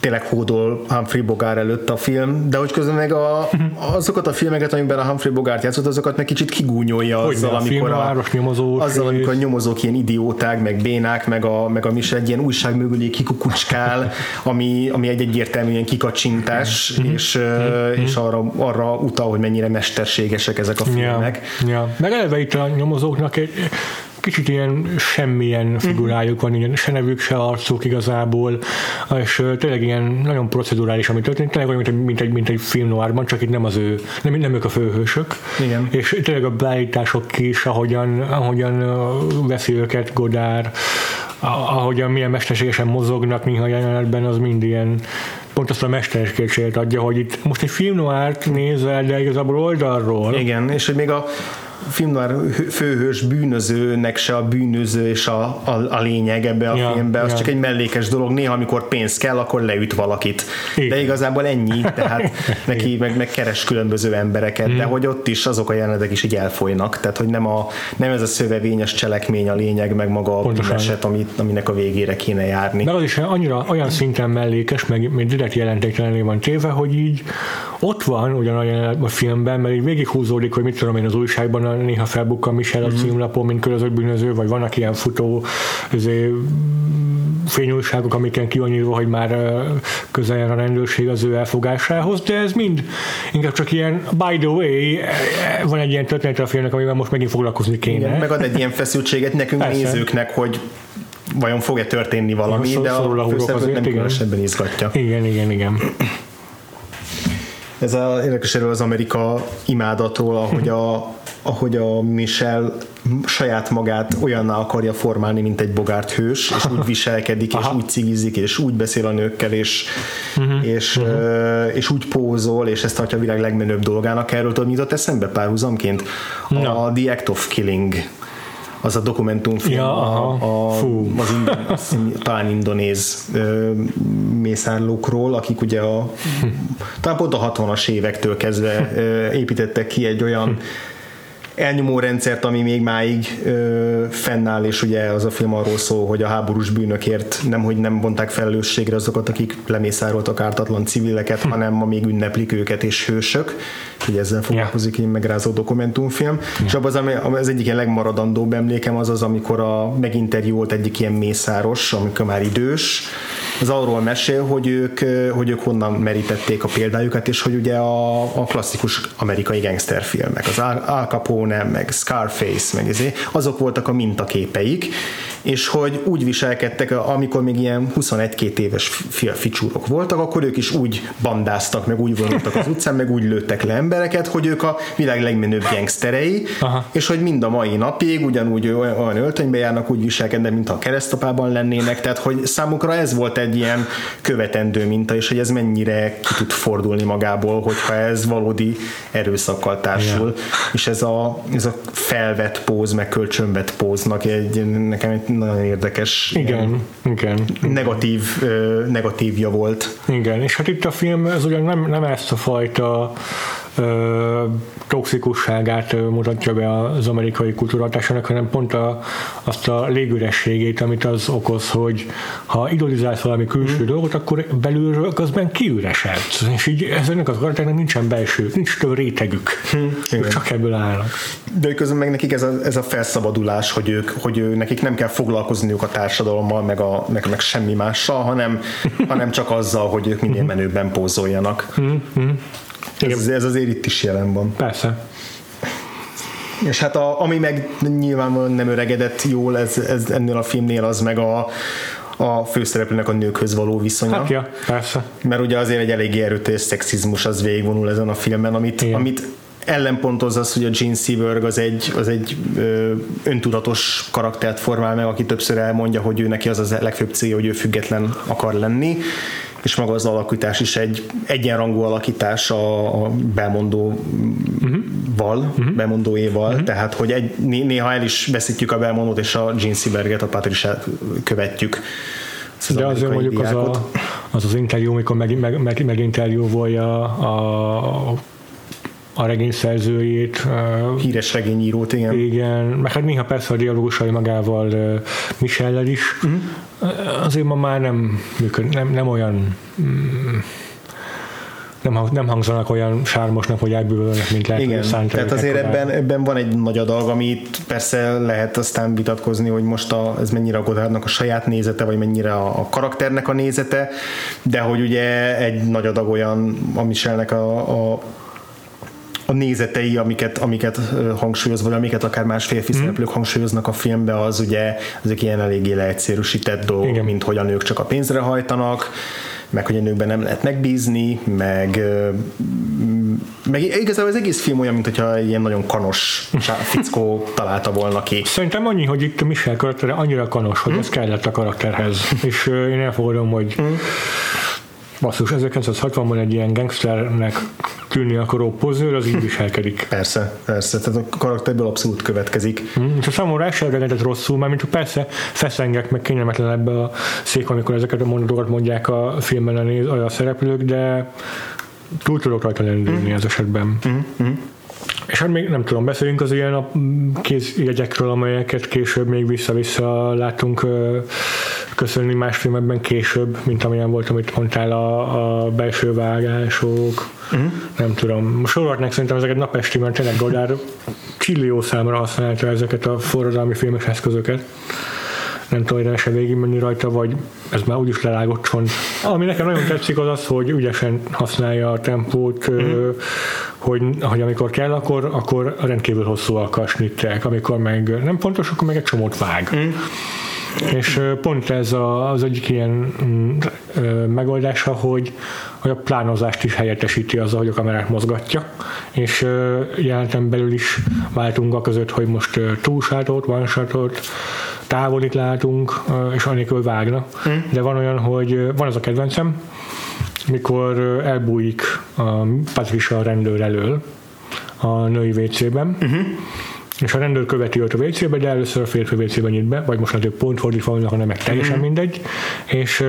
tényleg hódol Humphrey Bogart előtt a film, de hogy közben meg a, azokat a filmeket, amiben a Humphrey Bogart játszott, azokat meg kicsit kigúnyolja Hogy azzal, a amikor a, város nyomozós azzal, amikor a nyomozók ilyen idióták, meg bénák, meg a, meg a Michel egy ilyen újság mögülé kikukucskál, ami, ami egy egyértelműen kikacsintás, Mhm. és, ö, és arra, arra utal, hogy mennyire mesterségesek ezek a Ja, filmek. ja. Meg eleve itt a nyomozóknak egy kicsit ilyen semmilyen figurájuk van, ilyen se nevük, se arcuk igazából, és tényleg ilyen nagyon procedurális, ami történik, tényleg olyan, mint egy, mint egy, mint egy film noirban, csak itt nem az ő, nem, nem ők a főhősök. Igen. És tényleg a beállítások is, ahogyan, ahogyan veszi őket Godár, ahogyan milyen mesterségesen mozognak néha jelenetben, az mind ilyen pont azt a mesterségét adja, hogy itt most egy film nézel, de igazából oldalról, Igen, és hogy még a filmnoir hő- főhős bűnözőnek se a bűnöző és a, a, a lényeg ebbe a Ja, filmbe, az ja. csak egy mellékes dolog. Néha, amikor pénz kell, akkor leüt valakit. Igen. De igazából ennyi, tehát [LAUGHS] neki meg, meg keres különböző embereket, Mhm. de hogy ott is azok a jelenetek is így elfolynak, tehát hogy nem, a, nem ez a szövevényes cselekmény a lényeg, meg maga a Pontosan. bűneset, amit, aminek a végére kéne járni. Meg az is annyira olyan szinten mellékes, meg még direkt jelentéktelenné van téve, hogy így ott van ugyan a, jelenet a filmben, mert így végighúzódik, hogy mit tudom én az újságban a- néha felbukkan Michel a címlapon, mint körözött bűnöző, vagy vannak ilyen futó izé, fényújságok, amiken ki van írva, hogy már közel a rendőrség az ő elfogásához, de ez mind inkább csak ilyen by the way, eh, van egy ilyen történet a filmnek, amivel most megint foglalkozni kéne. Igen, megad egy ilyen feszültséget nekünk Persze. nézőknek, hogy vajon fog-e történni valami, Igen, de a főszereplőt azért, nem különösebben izgatja. Igen, igen, igen. Ez a, érdekes erről az Amerika imádatról, ahogy a, ahogy a Michel saját magát olyanná akarja formálni, mint egy Bogart hős, és úgy viselkedik, és úgy cigizik, és úgy beszél a nőkkel, és, uh-huh. és, uh-huh. és úgy pózol, és ezt tartja a világ legmenőbb dolgának. Erről tudod, mi jutott eszembe párhuzamként? A The Act of Killing az a dokumentumfilm Ja, aha. a, a, Fú. az ind, azt hiszem, talán indonéz ö, mészárlókról, akik ugye a, talán pont a 60-as évektől kezdve ö, építettek ki egy olyan elnyomó rendszert, ami még máig ö, fennáll, és ugye az a film arról szól, hogy a háborús bűnökért nem, hogy nem vonták felelősségre azokat, akik lemészároltak ártatlan civileket, hanem ma még ünneplik őket és hősök. Ugye ezzel foglalkozik egy megrázó dokumentumfilm. És abban az, ami, az egyik ilyen legmaradandóbb emlékem az az, amikor a, meginterjúolt egyik ilyen mészáros, amikor már idős, az arról mesél, hogy ők, hogy ők honnan merítették a példájukat, és hogy ugye a, a klasszikus amerikai gangsterfilmek, az Al Capone, meg Scarface, meg ezé, azok voltak a mintaképeik, és hogy úgy viselkedtek, amikor még ilyen 21-2 éves fi- ficsúrok voltak, akkor ők is úgy bandáztak, meg úgy vonultak az utcán, meg úgy lőttek le embereket, hogy ők a világ legmenőbb gangsterei, Aha. és hogy mind a mai napig ugyanúgy olyan, olyan öltönybe járnak, úgy viselkednek, mintha a keresztapában lennének, tehát hogy számukra ez volt egy ilyen követendő minta, és hogy ez mennyire ki tud fordulni magából, hogyha ez valódi erőszakkal társul, Igen. és ez a, ez a felvett póz, meg kölcsönvett póznak egy, nekem egy nagyon érdekes Igen, igen. negatív, ö, negatívja volt. Igen, és hát itt a film ez ugyan nem, nem ezt a fajta ö, toxikusságát mutatja be az amerikai kultúratásának, hanem pont a, azt a légürességét, amit az okoz, hogy ha idolizálsz valami külső mm. dolgot, akkor belülről közben kiüresedsz. És így ezeknek az karakternek nincsen belső, nincs több rétegük. igen. Csak ebből állnak. De közben meg nekik ez a, ez a felszabadulás, hogy ők, hogy ő, nekik nem kell foglalkozniuk a társadalommal, meg, a, meg, meg semmi mással, hanem, [LAUGHS] hanem csak azzal, hogy ők minél menőbben pózoljanak. Ez, ez azért itt is jelen van. Persze. És hát a, ami meg nyilvánvalóan nem öregedett jól ez, ez ennél a filmnél, az meg a, a főszereplőnek a nőkhöz való viszonya. Hát ja, persze. Mert ugye azért egy eléggé erőteljes szexizmus az végigvonul ezen a filmen, amit, Igen. amit ellenpontozza az, hogy a Gene Seberg az egy, az egy ö, öntudatos karaktert formál meg, aki többször elmondja, hogy ő neki az a legfőbb célja, hogy ő független akar lenni, és maga az alakítás is egy egyenrangú alakítás a, a belmondóval, uh-huh. belmondóéval, uh-huh. tehát hogy egy, néha el is veszítjük a belmondót, és a Gene Seberget, a Patricia követjük. Az De azért mondjuk az, a, az az interjú, amikor meg, meg, meg, meginterjúvolja a a regény szerzőjét. Híres regényírót, igen. Igen, meg hát néha persze a dialógusai magával Michellel is. Uh-huh. Azért ma már nem működ, nem, nem olyan mm, nem, nem hangzanak olyan sármosnak, hogy elbűvölnek, mint lehet, Igen, tehát azért ebben, ebben van egy nagy adag, amit persze lehet aztán vitatkozni, hogy most a, ez mennyire a Godardnak a saját nézete, vagy mennyire a, a karakternek a nézete, de hogy ugye egy nagy adag olyan a Michelnek a, a a nézetei, amiket, amiket hangsúlyoz, vagy amiket akár más férfi mm. szereplők hangsúlyoznak a filmbe, az ugye ezek ilyen eléggé leegyszerűsített dolgok, Igen. mint hogy a nők csak a pénzre hajtanak, meg hogy a nőkben nem lehet megbízni, meg, meg igazából az egész film olyan, mint hogyha ilyen nagyon kanos [LAUGHS] fickó találta volna ki. Szerintem annyi, hogy itt a Michel karaktere annyira kanos, hogy mm. ez kellett a karakterhez, és én elfogadom, hogy mm basszus, 1960-ban egy ilyen gangsternek tűnni akaró pozőr, az így viselkedik. [LAUGHS] Persze, persze, tehát a karakterből abszolút következik. Mm, és a számomra ez sem rosszul, mert mint persze feszengek, meg kényelmetlen ebbe a szék, amikor ezeket a mondatokat mondják a filmben a, a szereplők, de túl tudok rajta lendülni mm. ez esetben. Mm. Mm. És hát még nem tudom, beszéljünk az ilyen a kézjegyekről, amelyeket később még vissza-vissza látunk köszönni más filmekben később, mint amilyen volt, amit mondtál, a, a belső vágások, uh-huh. nem tudom. Sorolhatnánk szerintem ezeket napesti, mert tényleg Godard csillió számra használta ezeket a forradalmi filmes eszközöket nem tudom, hogy se végig menni rajta, vagy ez már úgyis lelágott csont. Ami nekem nagyon tetszik az az, hogy ügyesen használja a tempót, mm. hogy, hogy amikor kell, akkor, akkor rendkívül hosszúak a snittek, amikor meg nem pontos, akkor meg egy csomót vág. Mm. És pont ez az egyik ilyen mm, megoldása, hogy, hogy a plánozást is helyettesíti azzal, hogy a kamerát mozgatja, és jelenten belül is váltunk a között, hogy most túlsátot, shotot, távolit látunk, és annélkül vágna. Mm. De van olyan, hogy van az a kedvencem, mikor elbújik a Patricia a rendőr elől a női WC-ben, uh-huh és a rendőr követi őt a WC-be, de először a férfi WC-be nyit be, vagy most azért pont fordítva vannak, hanem meg teljesen mm. mindegy, és,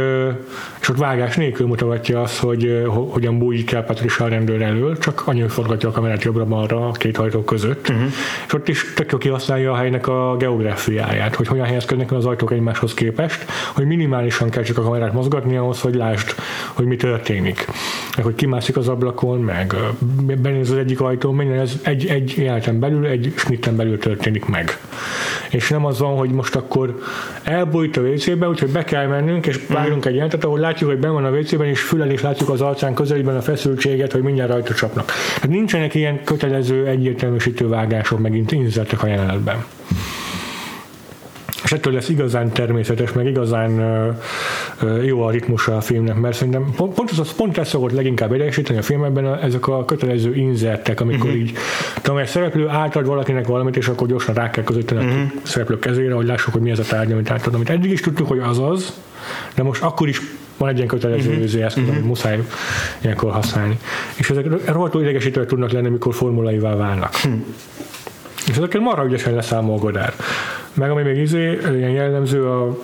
és ott vágás nélkül mutatja azt, hogy hogyan bújik el Patricia a rendőr elől, csak annyi, forgatja a kamerát jobbra-balra a két hajtó között, mm. és ott is tök jó kihasználja a helynek a geográfiáját, hogy hogyan helyezkednek az ajtók egymáshoz képest, hogy minimálisan kell csak a kamerát mozgatni ahhoz, hogy lásd, hogy mi történik. Meg hogy kimászik az ablakon, meg benéz az egyik ajtó, minden ez egy, egy belül, egy snitten belül történik meg. És nem az van, hogy most akkor elbújt a WC-be, úgyhogy be kell mennünk, és várunk egy jelentet, ahol látjuk, hogy ben van a WC-ben, és fülel is látjuk az arcán közelében a feszültséget, hogy mindjárt rajta csapnak. Hát nincsenek ilyen kötelező egyértelműsítő vágások, megint inzertek a jelenetben ettől lesz igazán természetes, meg igazán jó a ritmusa a filmnek, mert szerintem pont, pont, az, pont ez szokott leginkább idegesíteni a filmekben, a, ezek a kötelező inzertek, amikor uh-huh. így tudom, egy szereplő átad valakinek valamit, és akkor gyorsan rá kell közötteni uh-huh. a szereplő kezére, hogy lássuk, hogy mi ez a tárgy, amit átad, amit eddig is tudtuk, hogy az az, de most akkor is van egy ilyen kötelező uh-huh. eszköz, uh-huh. amit muszáj ilyenkor használni. És ezek rohadtul idegesítőek tudnak lenni, mikor formulaivá válnak. Uh-huh. És ezeket marha ügyesen leszámol Godár. Meg ami még izé, ilyen jellemző a,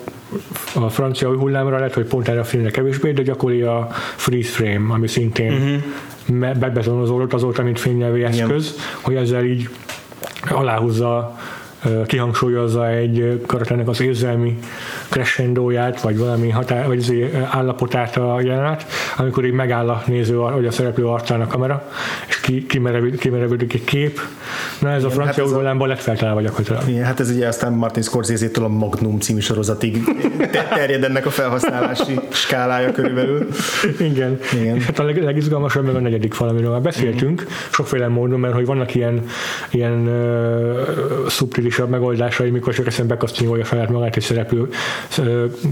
a francia új hullámra lehet, hogy pont erre a filmre kevésbé, de gyakori a freeze frame, ami szintén uh-huh. bebetonozódott azóta, mint fénynyelvi eszköz, Igen. hogy ezzel így aláhúzza kihangsúlyozza egy karakternek az érzelmi crescendóját, vagy valami határ, vagy izé, állapotát a jelenet, amikor így megáll a néző, vagy a szereplő arcán a kamera, és ki, kimerevődik egy kép. Na ez a francia hát urvalámban lett feltalálva gyakorlatilag. Igen, hát ez ugye aztán Martin Scorsese-től a Magnum című sorozatig [LAUGHS] terjed ennek a felhasználási skálája körülbelül. Igen. Igen. És hát a leg, legizgalmasabb meg a negyedik fal, amiről már beszéltünk, mm-hmm. sokféle módon, mert hogy vannak ilyen, ilyen uh, szubtilisabb megoldásai, mikor csak eszembe kasztingolja saját magát és szereplő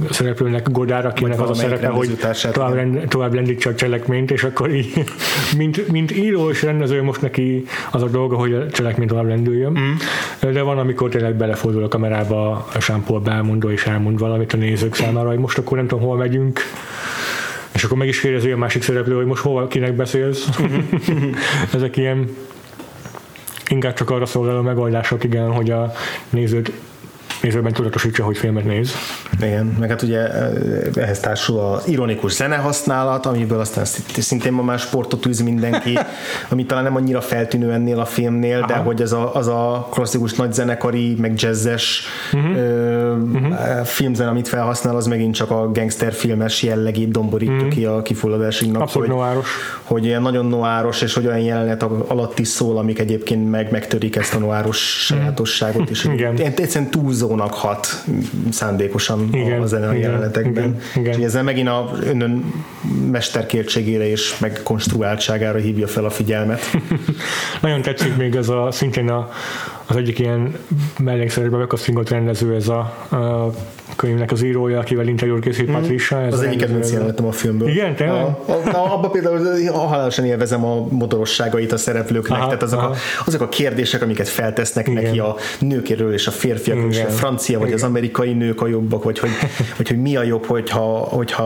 szereplőnek Godár, akinek az a szerepe, hogy tovább, rend, tovább lendítse a cselekményt, és akkor így, [LAUGHS] mint, mint író és rendező most neki az a dolga, hogy a cselekmény tovább lendüljön. Mm. De van, amikor tényleg belefordul a kamerába a Jean-Paul belmondó és elmond valamit a nézők számára, hogy most akkor nem tudom, hol megyünk, és akkor meg is kérdezi a másik szereplő, hogy most hol, kinek beszélsz. [LAUGHS] Ezek ilyen inkább csak arra szolgáló megoldások, igen, hogy a nézőt nézőben tudatosítsa, hogy filmet néz. Igen, meg hát ugye eh, ehhez társul az ironikus zenehasználat, amiből aztán szintén ma már sportot űz mindenki, [LAUGHS] ami talán nem annyira feltűnő ennél a filmnél, Aha. de hogy az a, az a klasszikus nagy zenekari, meg jazzes uh-huh. ö, uh-huh. filmzen, amit felhasznál, az megint csak a gangster filmes jellegét domborítja uh-huh. ki a kifulladásignak. Abszolút hogy, noáros. Hogy ilyen nagyon noáros, és hogy olyan jelenet alatt is szól, amik egyébként meg megtörik ezt a noáros sajátosságot is. Igen. Egyszerűen túlzónak hat szándékosan igen, a zene a jelenetekben. Igen, igen. És ezzel megint a önön mesterkértségére és megkonstruáltságára hívja fel a figyelmet. [LAUGHS] Nagyon tetszik még ez a szintén a, az egyik ilyen mellékszerűben megkasztingot rendező ez a, a könyvnek az írója, akivel interjút készít mm. Patricia. Ez az egyik kedvenc jelenetem a filmből. Igen, tényleg? A, a, abban például halálosan élvezem a motorosságait a szereplőknek, aha, tehát azok a, azok a kérdések, amiket feltesznek Igen. neki a nőkéről és a férfiakról, és a francia vagy Igen. az amerikai nők a jobbak, vagy hogy, [LAUGHS] vagy hogy mi a jobb, hogyha, hogyha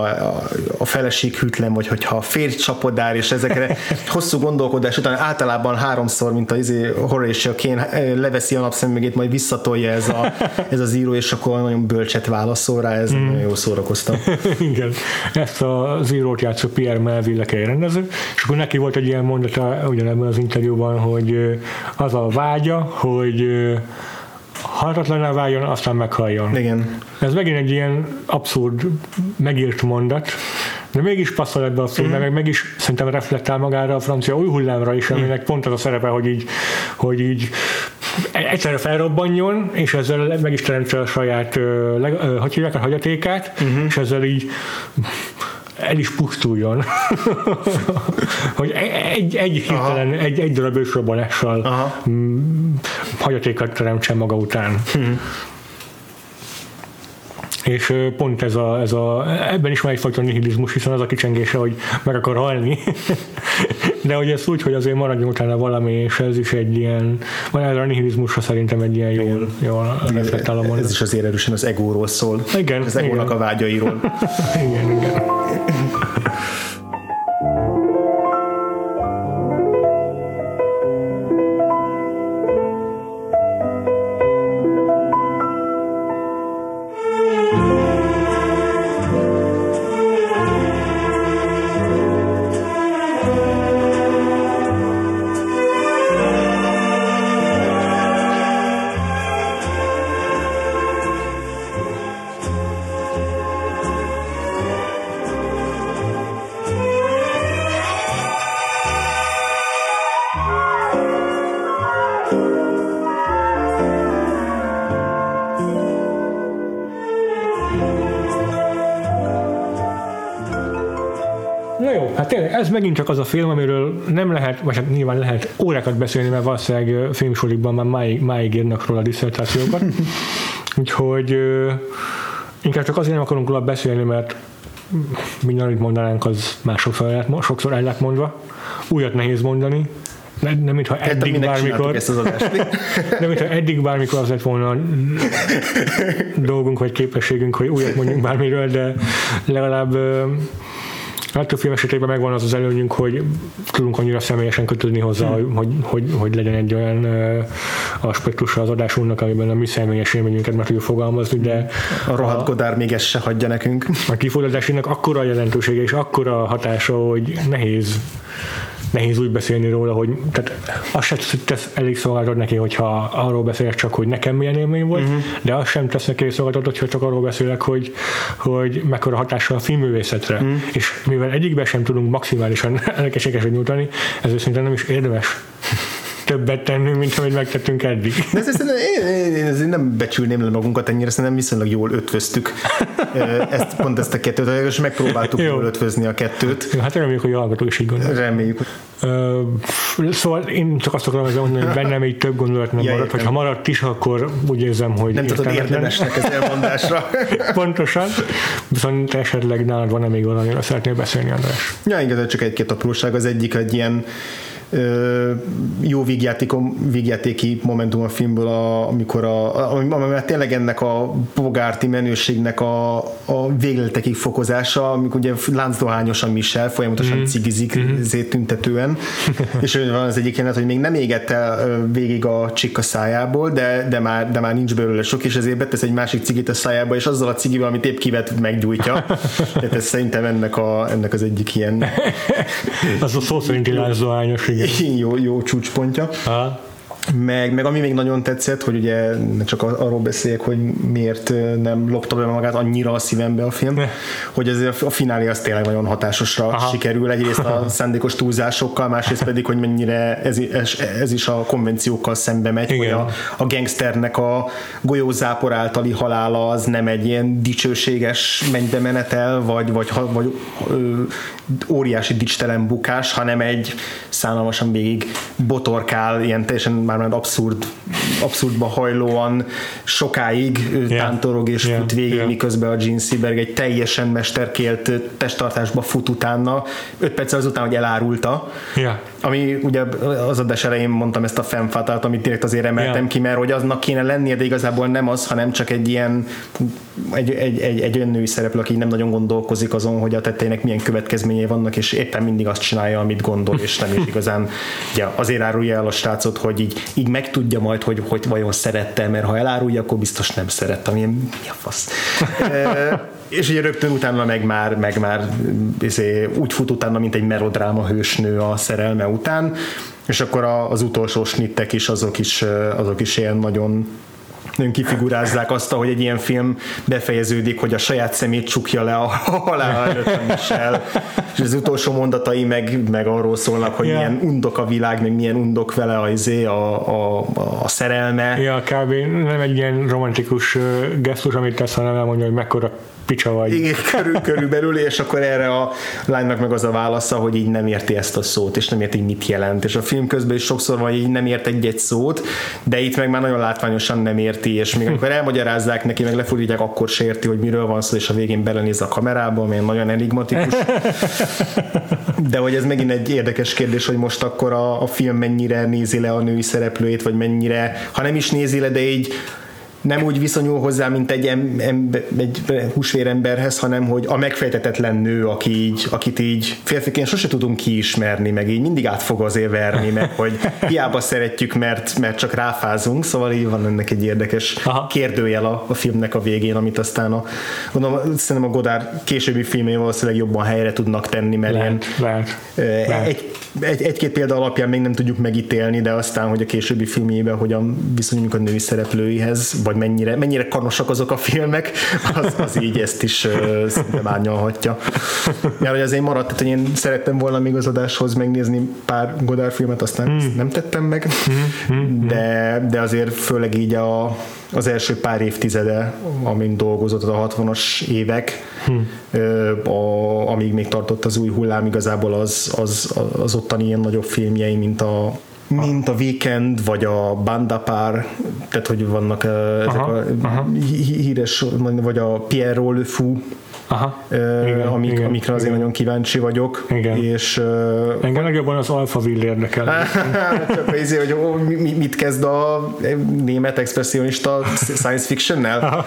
a feleség hűtlen, vagy hogyha a férj csapodár, és ezekre [LAUGHS] hosszú gondolkodás után általában háromszor, mint a izé, Horatio Kane leveszi a napszemüvegét, majd visszatolja ez, a, ez az író, és akkor nagyon bölcset válaszol rá, ez mm. nagyon jól szórakoztam. [LAUGHS] Igen, ezt az írót játszó Pierre Melville rendező, és akkor neki volt egy ilyen mondata ugyanebben az interjúban, hogy az a vágya, hogy halhatatlaná váljon, aztán meghalljon. Igen. Ez megint egy ilyen abszurd megírt mondat, de mégis passzol ebbe a filmbe, mm. meg, meg is szerintem reflektál magára a francia új hullámra is, aminek mm. pont az a szerepe, hogy így, hogy így egyszerre felrobbanjon, és ezzel meg is teremtse a saját, hogy hívják a hagyatékát, uh-huh. és ezzel így el is pusztuljon. [LAUGHS] hogy egy, egy hirtelen, egy, egy darab ősrobbanással hagyatékat teremtsen maga után. Uh-huh és pont ez a, ez a, ebben is van egyfajta nihilizmus, hiszen az a kicsengése, hogy meg akar halni, [LAUGHS] de hogy ez úgy, hogy azért maradjon utána valami, és ez is egy ilyen, van erre a nihilizmusra szerintem egy ilyen jól, jól reflektálom. Ez, ez is azért erősen az egóról szól. Igen. Az egónak igen. a vágyairól. [LAUGHS] igen, igen. [LAUGHS] ez megint csak az a film, amiről nem lehet, vagy hát nyilván lehet órákat beszélni, mert valószínűleg filmsorikban már máig, máig írnak róla a diszertációkat. [LAUGHS] Úgyhogy inkább csak azért nem akarunk róla beszélni, mert minden, amit mondanánk, az már sokszor el, lett, sokszor el lett mondva. Újat nehéz mondani, nem, nem mintha eddig bármikor, ezt az [LAUGHS] nem mintha eddig bármikor az lett volna [LAUGHS] dolgunk vagy képességünk, hogy újat mondjunk bármiről, de legalább legtöbb film esetében megvan az az előnyünk, hogy tudunk annyira személyesen kötődni hozzá, hmm. hogy, hogy, hogy, legyen egy olyan aspektusa az adásunknak, amiben a mi személyes élményünket meg tudjuk fogalmazni, de a rohadt Godár még ezt se hagyja nekünk. A kifordatásének akkora jelentősége és akkora hatása, hogy nehéz nehéz úgy beszélni róla, hogy tehát azt sem tesz elég szolgáltat neki, hogyha arról beszélek csak, hogy nekem milyen élmény volt, uh-huh. de azt sem tesz neki szolgáltat, hogyha csak arról beszélek, hogy, hogy mekkora hatással a filmművészetre. Uh-huh. És mivel egyikben sem tudunk maximálisan [LAUGHS] elkeségesed nyújtani, ezért szerintem nem is érdemes többet tennünk, mint amit megtettünk eddig. De ez, ez, én, én, én, nem becsülném le magunkat ennyire, szerintem viszonylag jól ötvöztük ezt, pont ezt a kettőt, és megpróbáltuk jól ötvözni a kettőt. Jó, hát reméljük, hogy a hallgatók is így gondolják. Reméljük. Uh, szóval én csak azt akarom mondani, hogy bennem így több gondolat nem ja, maradt, hogy ha maradt is, akkor úgy érzem, hogy nem tudod érdemesnek az elmondásra. [LAUGHS] Pontosan. Viszont esetleg nálad van-e még valami, szeretnél beszélni, András? Ja, igazán csak egy-két apróság. Az egyik egy ilyen jó vígjátéki momentum a filmből, a, amikor a, ami, ami tényleg ennek a bogárti menőségnek a, a végletekig fokozása, amikor ugye láncdohányos a Michel, folyamatosan mm. cigizik mm-hmm. tüntetően, [LAUGHS] és van az egyik jelenet, hogy még nem égett el végig a csikka szájából, de, de, már, de már nincs belőle sok, és ezért betesz egy másik cigit a szájába, és azzal a cigivel, amit épp kivet, meggyújtja. [LAUGHS] Tehát ez szerintem ennek, a, ennek az egyik ilyen... [LAUGHS] az a szó szerinti láncdohányos, igen jó, jó csúcspontja. Aha. Meg, meg ami még nagyon tetszett, hogy ugye csak arról beszéljek, hogy miért nem lopta be magát annyira a szívembe a film, hogy ez a finálé az tényleg nagyon hatásosra Aha. sikerül, egyrészt a [LAUGHS] szándékos túlzásokkal, másrészt pedig, hogy mennyire ez, ez, ez is a konvenciókkal szembe megy, Igen. hogy a, a gangsternek a golyózápor általi halála az nem egy ilyen dicsőséges mennybe menetel, vagy, vagy, vagy ö, óriási dicstelen bukás, hanem egy szánalmasan végig botorkál, ilyen teljesen már már abszurd, abszurdba hajlóan sokáig yeah. tántorog és yeah. fut végig, yeah. miközben a Gene Seberg egy teljesen mesterkélt testtartásba fut utána, öt perc azután, hogy elárulta. Yeah. Ami ugye az adás elején mondtam ezt a femfatát, amit direkt azért emeltem yeah. ki, mert hogy aznak kéne lennie, de igazából nem az, hanem csak egy ilyen egy, egy, egy, egy olyan női szereplő, aki nem nagyon gondolkozik azon, hogy a tetteinek milyen következményei vannak, és éppen mindig azt csinálja, amit gondol, és nem is [LAUGHS] igazán ugye, azért árulja el a srácot, hogy így, így megtudja majd, hogy, hogy vajon szerette, mert ha elárulja, akkor biztos nem szeret, ami mi a fasz. [LAUGHS] e, és ugye rögtön utána meg már, meg már izé, úgy fut utána, mint egy merodráma hősnő a szerelme után, és akkor az utolsó snittek is, azok is, azok is ilyen nagyon nagyon kifigurázzák azt, hogy egy ilyen film befejeződik, hogy a saját szemét csukja le a [LAUGHS] halál előtt Michel, és az utolsó mondatai meg, meg arról szólnak, hogy yeah. milyen undok a világ, meg milyen undok vele a, izé, a, a, a szerelme. Ja, kb. nem egy ilyen romantikus gesztus, amit tesz, hanem elmondja, hogy mekkora picsa vagy. Igen, körül, körülbelül, és akkor erre a lánynak meg az a válasza, hogy így nem érti ezt a szót, és nem érti, hogy mit jelent. És a film közben is sokszor van, hogy így nem ért egy-egy szót, de itt meg már nagyon látványosan nem érti, és még amikor elmagyarázzák neki, meg lefordítják, akkor se érti, hogy miről van szó, és a végén belenéz a kamerába, ami nagyon enigmatikus. De hogy ez megint egy érdekes kérdés, hogy most akkor a, a film mennyire nézi le a női szereplőjét, vagy mennyire, ha nem is nézi le, de így nem úgy viszonyul hozzá, mint egy, ember, egy húsvéremberhez, hanem hogy a megfejtetetlen nő, aki így, akit így férfiként sose tudunk kiismerni, meg így mindig át fog azért verni, meg hogy hiába szeretjük, mert, mert csak ráfázunk, szóval így van ennek egy érdekes Aha. kérdőjel a, a filmnek a végén, amit aztán a, gondolom, szerintem a Godár későbbi filmé valószínűleg jobban helyre tudnak tenni, mert lehet, ilyen, lehet, lehet. Egy, egy, egy-két példa alapján még nem tudjuk megítélni, de aztán, hogy a későbbi filmjében hogyan viszonyulunk a női szereplőihez, vagy mennyire, mennyire kanosak azok a filmek, az, az így ezt is szinte árnyalhatja. Mert hogy azért maradt, tehát én szerettem volna még az adáshoz megnézni pár Godard filmet, aztán mm. nem tettem meg, mm. de, de azért főleg így a, az első pár évtizede, amin dolgozott a 60-as évek, hmm. a, amíg még tartott az új hullám, igazából az, az, az ottani ilyen nagyobb filmjei, mint a mint a Weekend, vagy a Bandapár, tehát hogy vannak ezek aha, a aha. híres, vagy a Pierre Fou, Aha, uh, igen, amik, igen, amikre azért igen. nagyon kíváncsi vagyok. Igen. És, uh, Engem legjobban az Alphaville érdekel. [LAUGHS] Csak izé, hogy ó, mit kezd a német expressionista science fiction-nel?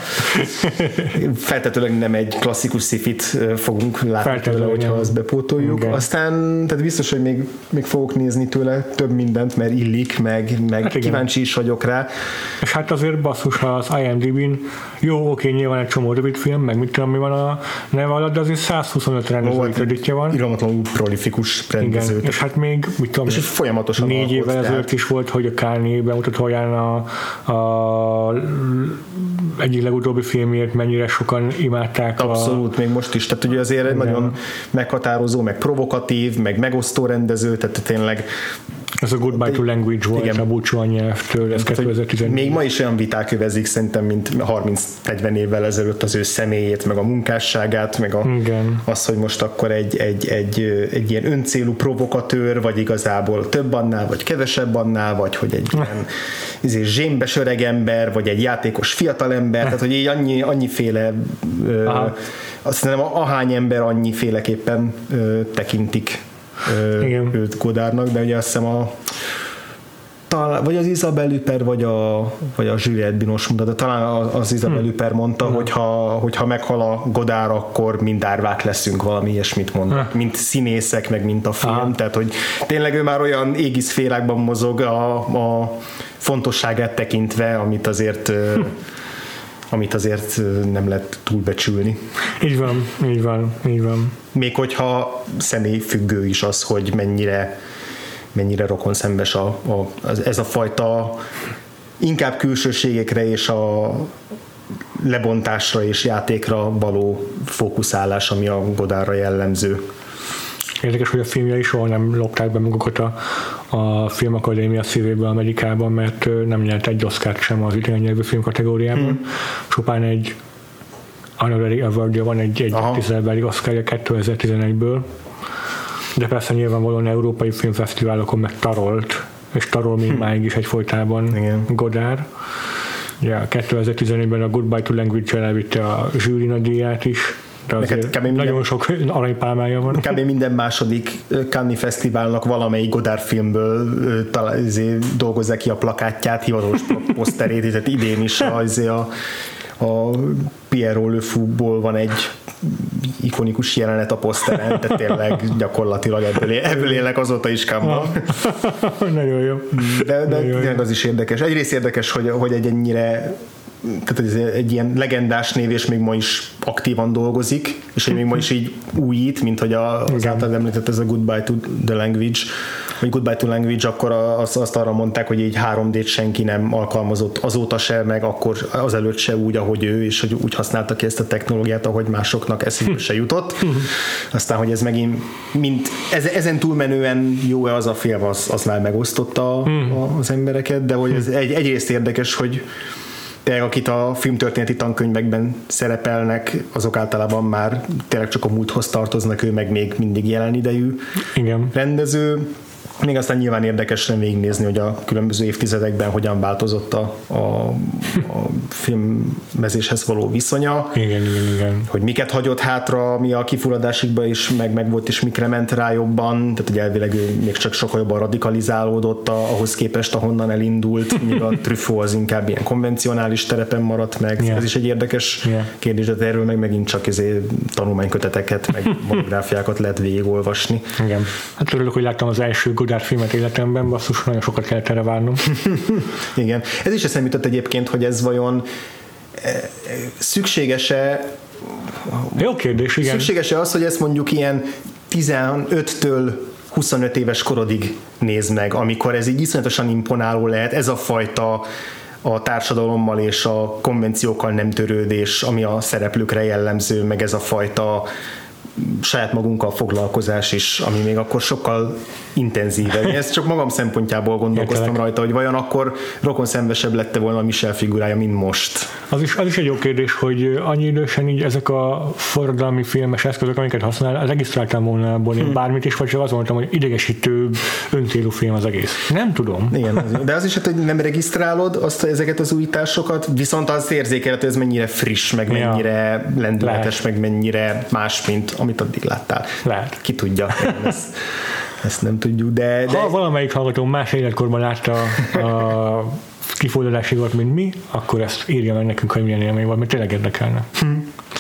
Feltetőleg nem egy klasszikus szifit fogunk látni tőle, hogyha azt bepótoljuk. Igen. Aztán tehát biztos, hogy még, még fogok nézni tőle több mindent, mert illik, meg, meg hát kíváncsi is vagyok rá. És hát azért basszus, ha az IMDb-n jó, oké, nyilván egy csomó rövid film, meg mit tudom, mi van a neve alatt, de azért 125 rendezői kreditje van. Iromatlanul prolifikus rendező. Igen, és hát még, mit tudom, és folyamatosan négy évvel ezelőtt is volt, hogy a Kanye bemutatóján a, a egyik legutóbbi filmért mennyire sokan imádták. Abszolút, a... még most is. Tehát ugye azért egy nagyon meghatározó, meg provokatív, meg megosztó rendező, tehát tényleg Ez a Goodbye to Language volt Igen. a búcsú a nyelvtől, ez 2014. Még ma is olyan viták övezik szerintem, mint 30-40 évvel ezelőtt az ő személyét, meg a munkásságát, meg a, Igen. az, hogy most akkor egy, egy, egy, egy ilyen öncélú provokatőr, vagy igazából több annál, vagy kevesebb annál, vagy hogy egy ilyen [LAUGHS] izé, zsémbes öreg ember, vagy egy játékos fiatalember, tehát hogy így annyi, annyiféle Aha. azt hiszem ahány ember annyiféleképpen ö, tekintik igen. őt Godárnak, de ugye azt hiszem a talán, vagy az Isabel Lüper, vagy a, vagy a Juliette Binos mondta, de talán az Isabel hmm. Lüper mondta, hmm. hogy ha, hogyha meghal a Godár, akkor mind árvák leszünk, valami ilyesmit mond. Hmm. Mint színészek, meg mint a film. Aha. Tehát, hogy tényleg ő már olyan égiszférákban mozog a, a fontosságát tekintve, amit azért amit azért nem lehet túlbecsülni. Így van, így van, így van. Még hogyha személyfüggő is az, hogy mennyire mennyire rokon szembes a, a, ez a fajta inkább külsőségekre és a lebontásra és játékra való fókuszálás, ami a Godárra jellemző. Érdekes, hogy a filmje is soha nem lopták be magukat a, a Filmakadémia szívébe Amerikában, mert nem nyert egy Oscar sem az idegen nyelvű film kategóriában. Hmm. Csupán egy honorary award van egy, egy tisztelbeli Oscar 2011-ből, de persze nyilvánvalóan európai filmfesztiválokon meg tarolt, és tarol még hm. máig is egyfolytában Igen. Godár. Ja, 2014-ben a Goodbye to Language elvitte a zsűri díját is, de kb. nagyon minden, sok aranypálmája van. Kb. minden második Cannes Fesztiválnak valamelyik Godard filmből talán, izé, dolgozzák ki a plakátját, hivatalos poszterét, tehát idén is a, izé a, a Pierrot Le Fou-ból van egy ikonikus jelenet a poszteren, tehát tényleg gyakorlatilag ebből, ebből élek azóta is kámban. [LAUGHS] Nagyon jó. De, de Nagyon jó. az is érdekes. Egyrészt érdekes, hogy, hogy egy ennyire tehát ez egy ilyen legendás név, és még ma is aktívan dolgozik, és még ma is így újít, mint hogy a, az által említett ez a Goodbye to the Language, vagy Goodbye to Language, akkor azt, azt arra mondták, hogy így 3D-t senki nem alkalmazott azóta se, meg akkor azelőtt se úgy, ahogy ő, és hogy úgy használta ki ezt a technológiát, ahogy másoknak eszébe se jutott. Aztán, hogy ez megint, mint ezen túlmenően jó-e az a film, az, az már megosztotta hmm. az embereket, de hogy ez egy, egyrészt érdekes, hogy tényleg akit a filmtörténeti tankönyvekben szerepelnek, azok általában már tényleg csak a múlthoz tartoznak, ő meg még mindig jelen idejű Igen. rendező. Még aztán nyilván érdekes végignézni, hogy a különböző évtizedekben hogyan változott a, a, a filmmezéshez való viszonya. Igen, igen, igen. Hogy miket hagyott hátra, mi a kifulladásikba is, meg, meg volt is mikre ment rá jobban, tehát hogy elvileg ő még csak sokkal jobban radikalizálódott a, ahhoz képest, ahonnan elindult, míg a Truffaut az inkább ilyen konvencionális terepen maradt meg. Yeah. Ez is egy érdekes yeah. kérdés, de erről meg megint csak ezért tanulmányköteteket, meg monográfiákat lehet végigolvasni. Igen. Hát örülök, hogy láttam az első filmet életemben, basszus, nagyon sokat kellett erre várnom. [LAUGHS] Igen. Ez is eszembe jutott egyébként, hogy ez vajon eh, szükséges-e jó kérdés, igen. Szükséges-e az, hogy ezt mondjuk ilyen 15-től 25 éves korodig néz meg, amikor ez így iszonyatosan imponáló lehet, ez a fajta a társadalommal és a konvenciókkal nem törődés, ami a szereplőkre jellemző, meg ez a fajta saját magunkkal foglalkozás is, ami még akkor sokkal intenzívebb. Ezt csak magam szempontjából gondolkoztam Értelek. rajta, hogy vajon akkor rokon szembesebb lette volna a Michel figurája, mint most. Az is, az is egy jó kérdés, hogy annyi idősen így ezek a forradalmi filmes eszközök, amiket használ, regisztráltam volna abból hmm. bármit is, vagy csak azt mondtam, hogy idegesítő, öncélú film az egész. Nem tudom. Igen, de az is, hogy nem regisztrálod azt, ezeket az újításokat, viszont az érzékelhető, hogy ez mennyire friss, meg mennyire ja. lendületes, Lehet. meg mennyire más, mint amit addig láttál. Lehet. Ki tudja. Ezt, ezt nem tudjuk, de, de... Ha valamelyik hallgató más életkorban látta a kifordulásívat, mint mi, akkor ezt írja meg nekünk, hogy milyen élmény volt, mert tényleg érdekelne. Hm.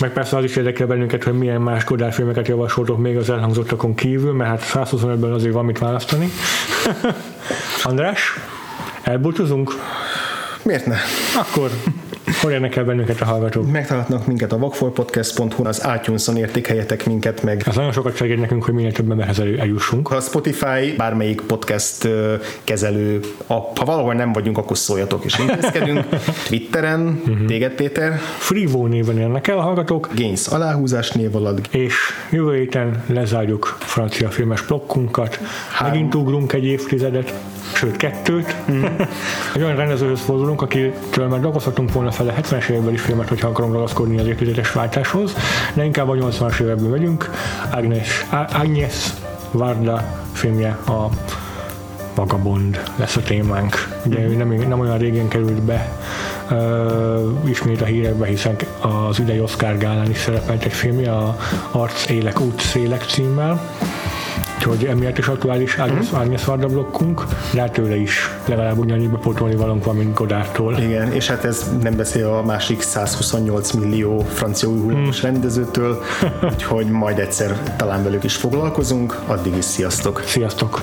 Meg persze az is érdekel bennünket, hogy milyen más Godard filmeket javasoltok még az elhangzottakon kívül, mert hát 125-ben azért van mit választani. [LAUGHS] András, elbúcsúzunk? Miért ne? Akkor Hol érnek el bennünket a hallgatók? Megtalálhatnak minket a vakfolpodcast.hu, az iTunes-on értékeljetek minket meg. Ez nagyon sokat segít nekünk, hogy minél több emberhez eljussunk. A Spotify, bármelyik podcast kezelő, app, ha valahol nem vagyunk, akkor szóljatok és intézkedünk. [LAUGHS] Twitteren, téged Péter, Frivo néven érnek el a hallgatók, Gains aláhúzás név alatt, és jövő héten lezárjuk francia filmes blokkunkat. Megint ugrunk egy évtizedet, sőt kettőt. egy olyan rendezőhöz fordulunk, akitől már dolgozhatunk volna fel a 70-es évekbeli filmet, hogyha akarunk ragaszkodni az évtizedes váltáshoz, de inkább a 80-as évekből megyünk. Agnes, Agnes Varda filmje a Vagabond lesz a témánk. Ugye ő nem, nem olyan régen került be uh, ismét a hírekbe, hiszen az idei Oscar gálán is szerepelt egy filmje, a Arc Élek, Út Szélek címmel. Úgyhogy emiatt is aktuális Agnes Varda blokkunk, de hát tőle is legalább ugyanúgy bepótolni valunk van, mint Godártól. Igen, és hát ez nem beszél a másik 128 millió francia új hullámos rendezőtől, [LAUGHS] úgyhogy majd egyszer talán velük is foglalkozunk. Addig is sziasztok! Sziasztok!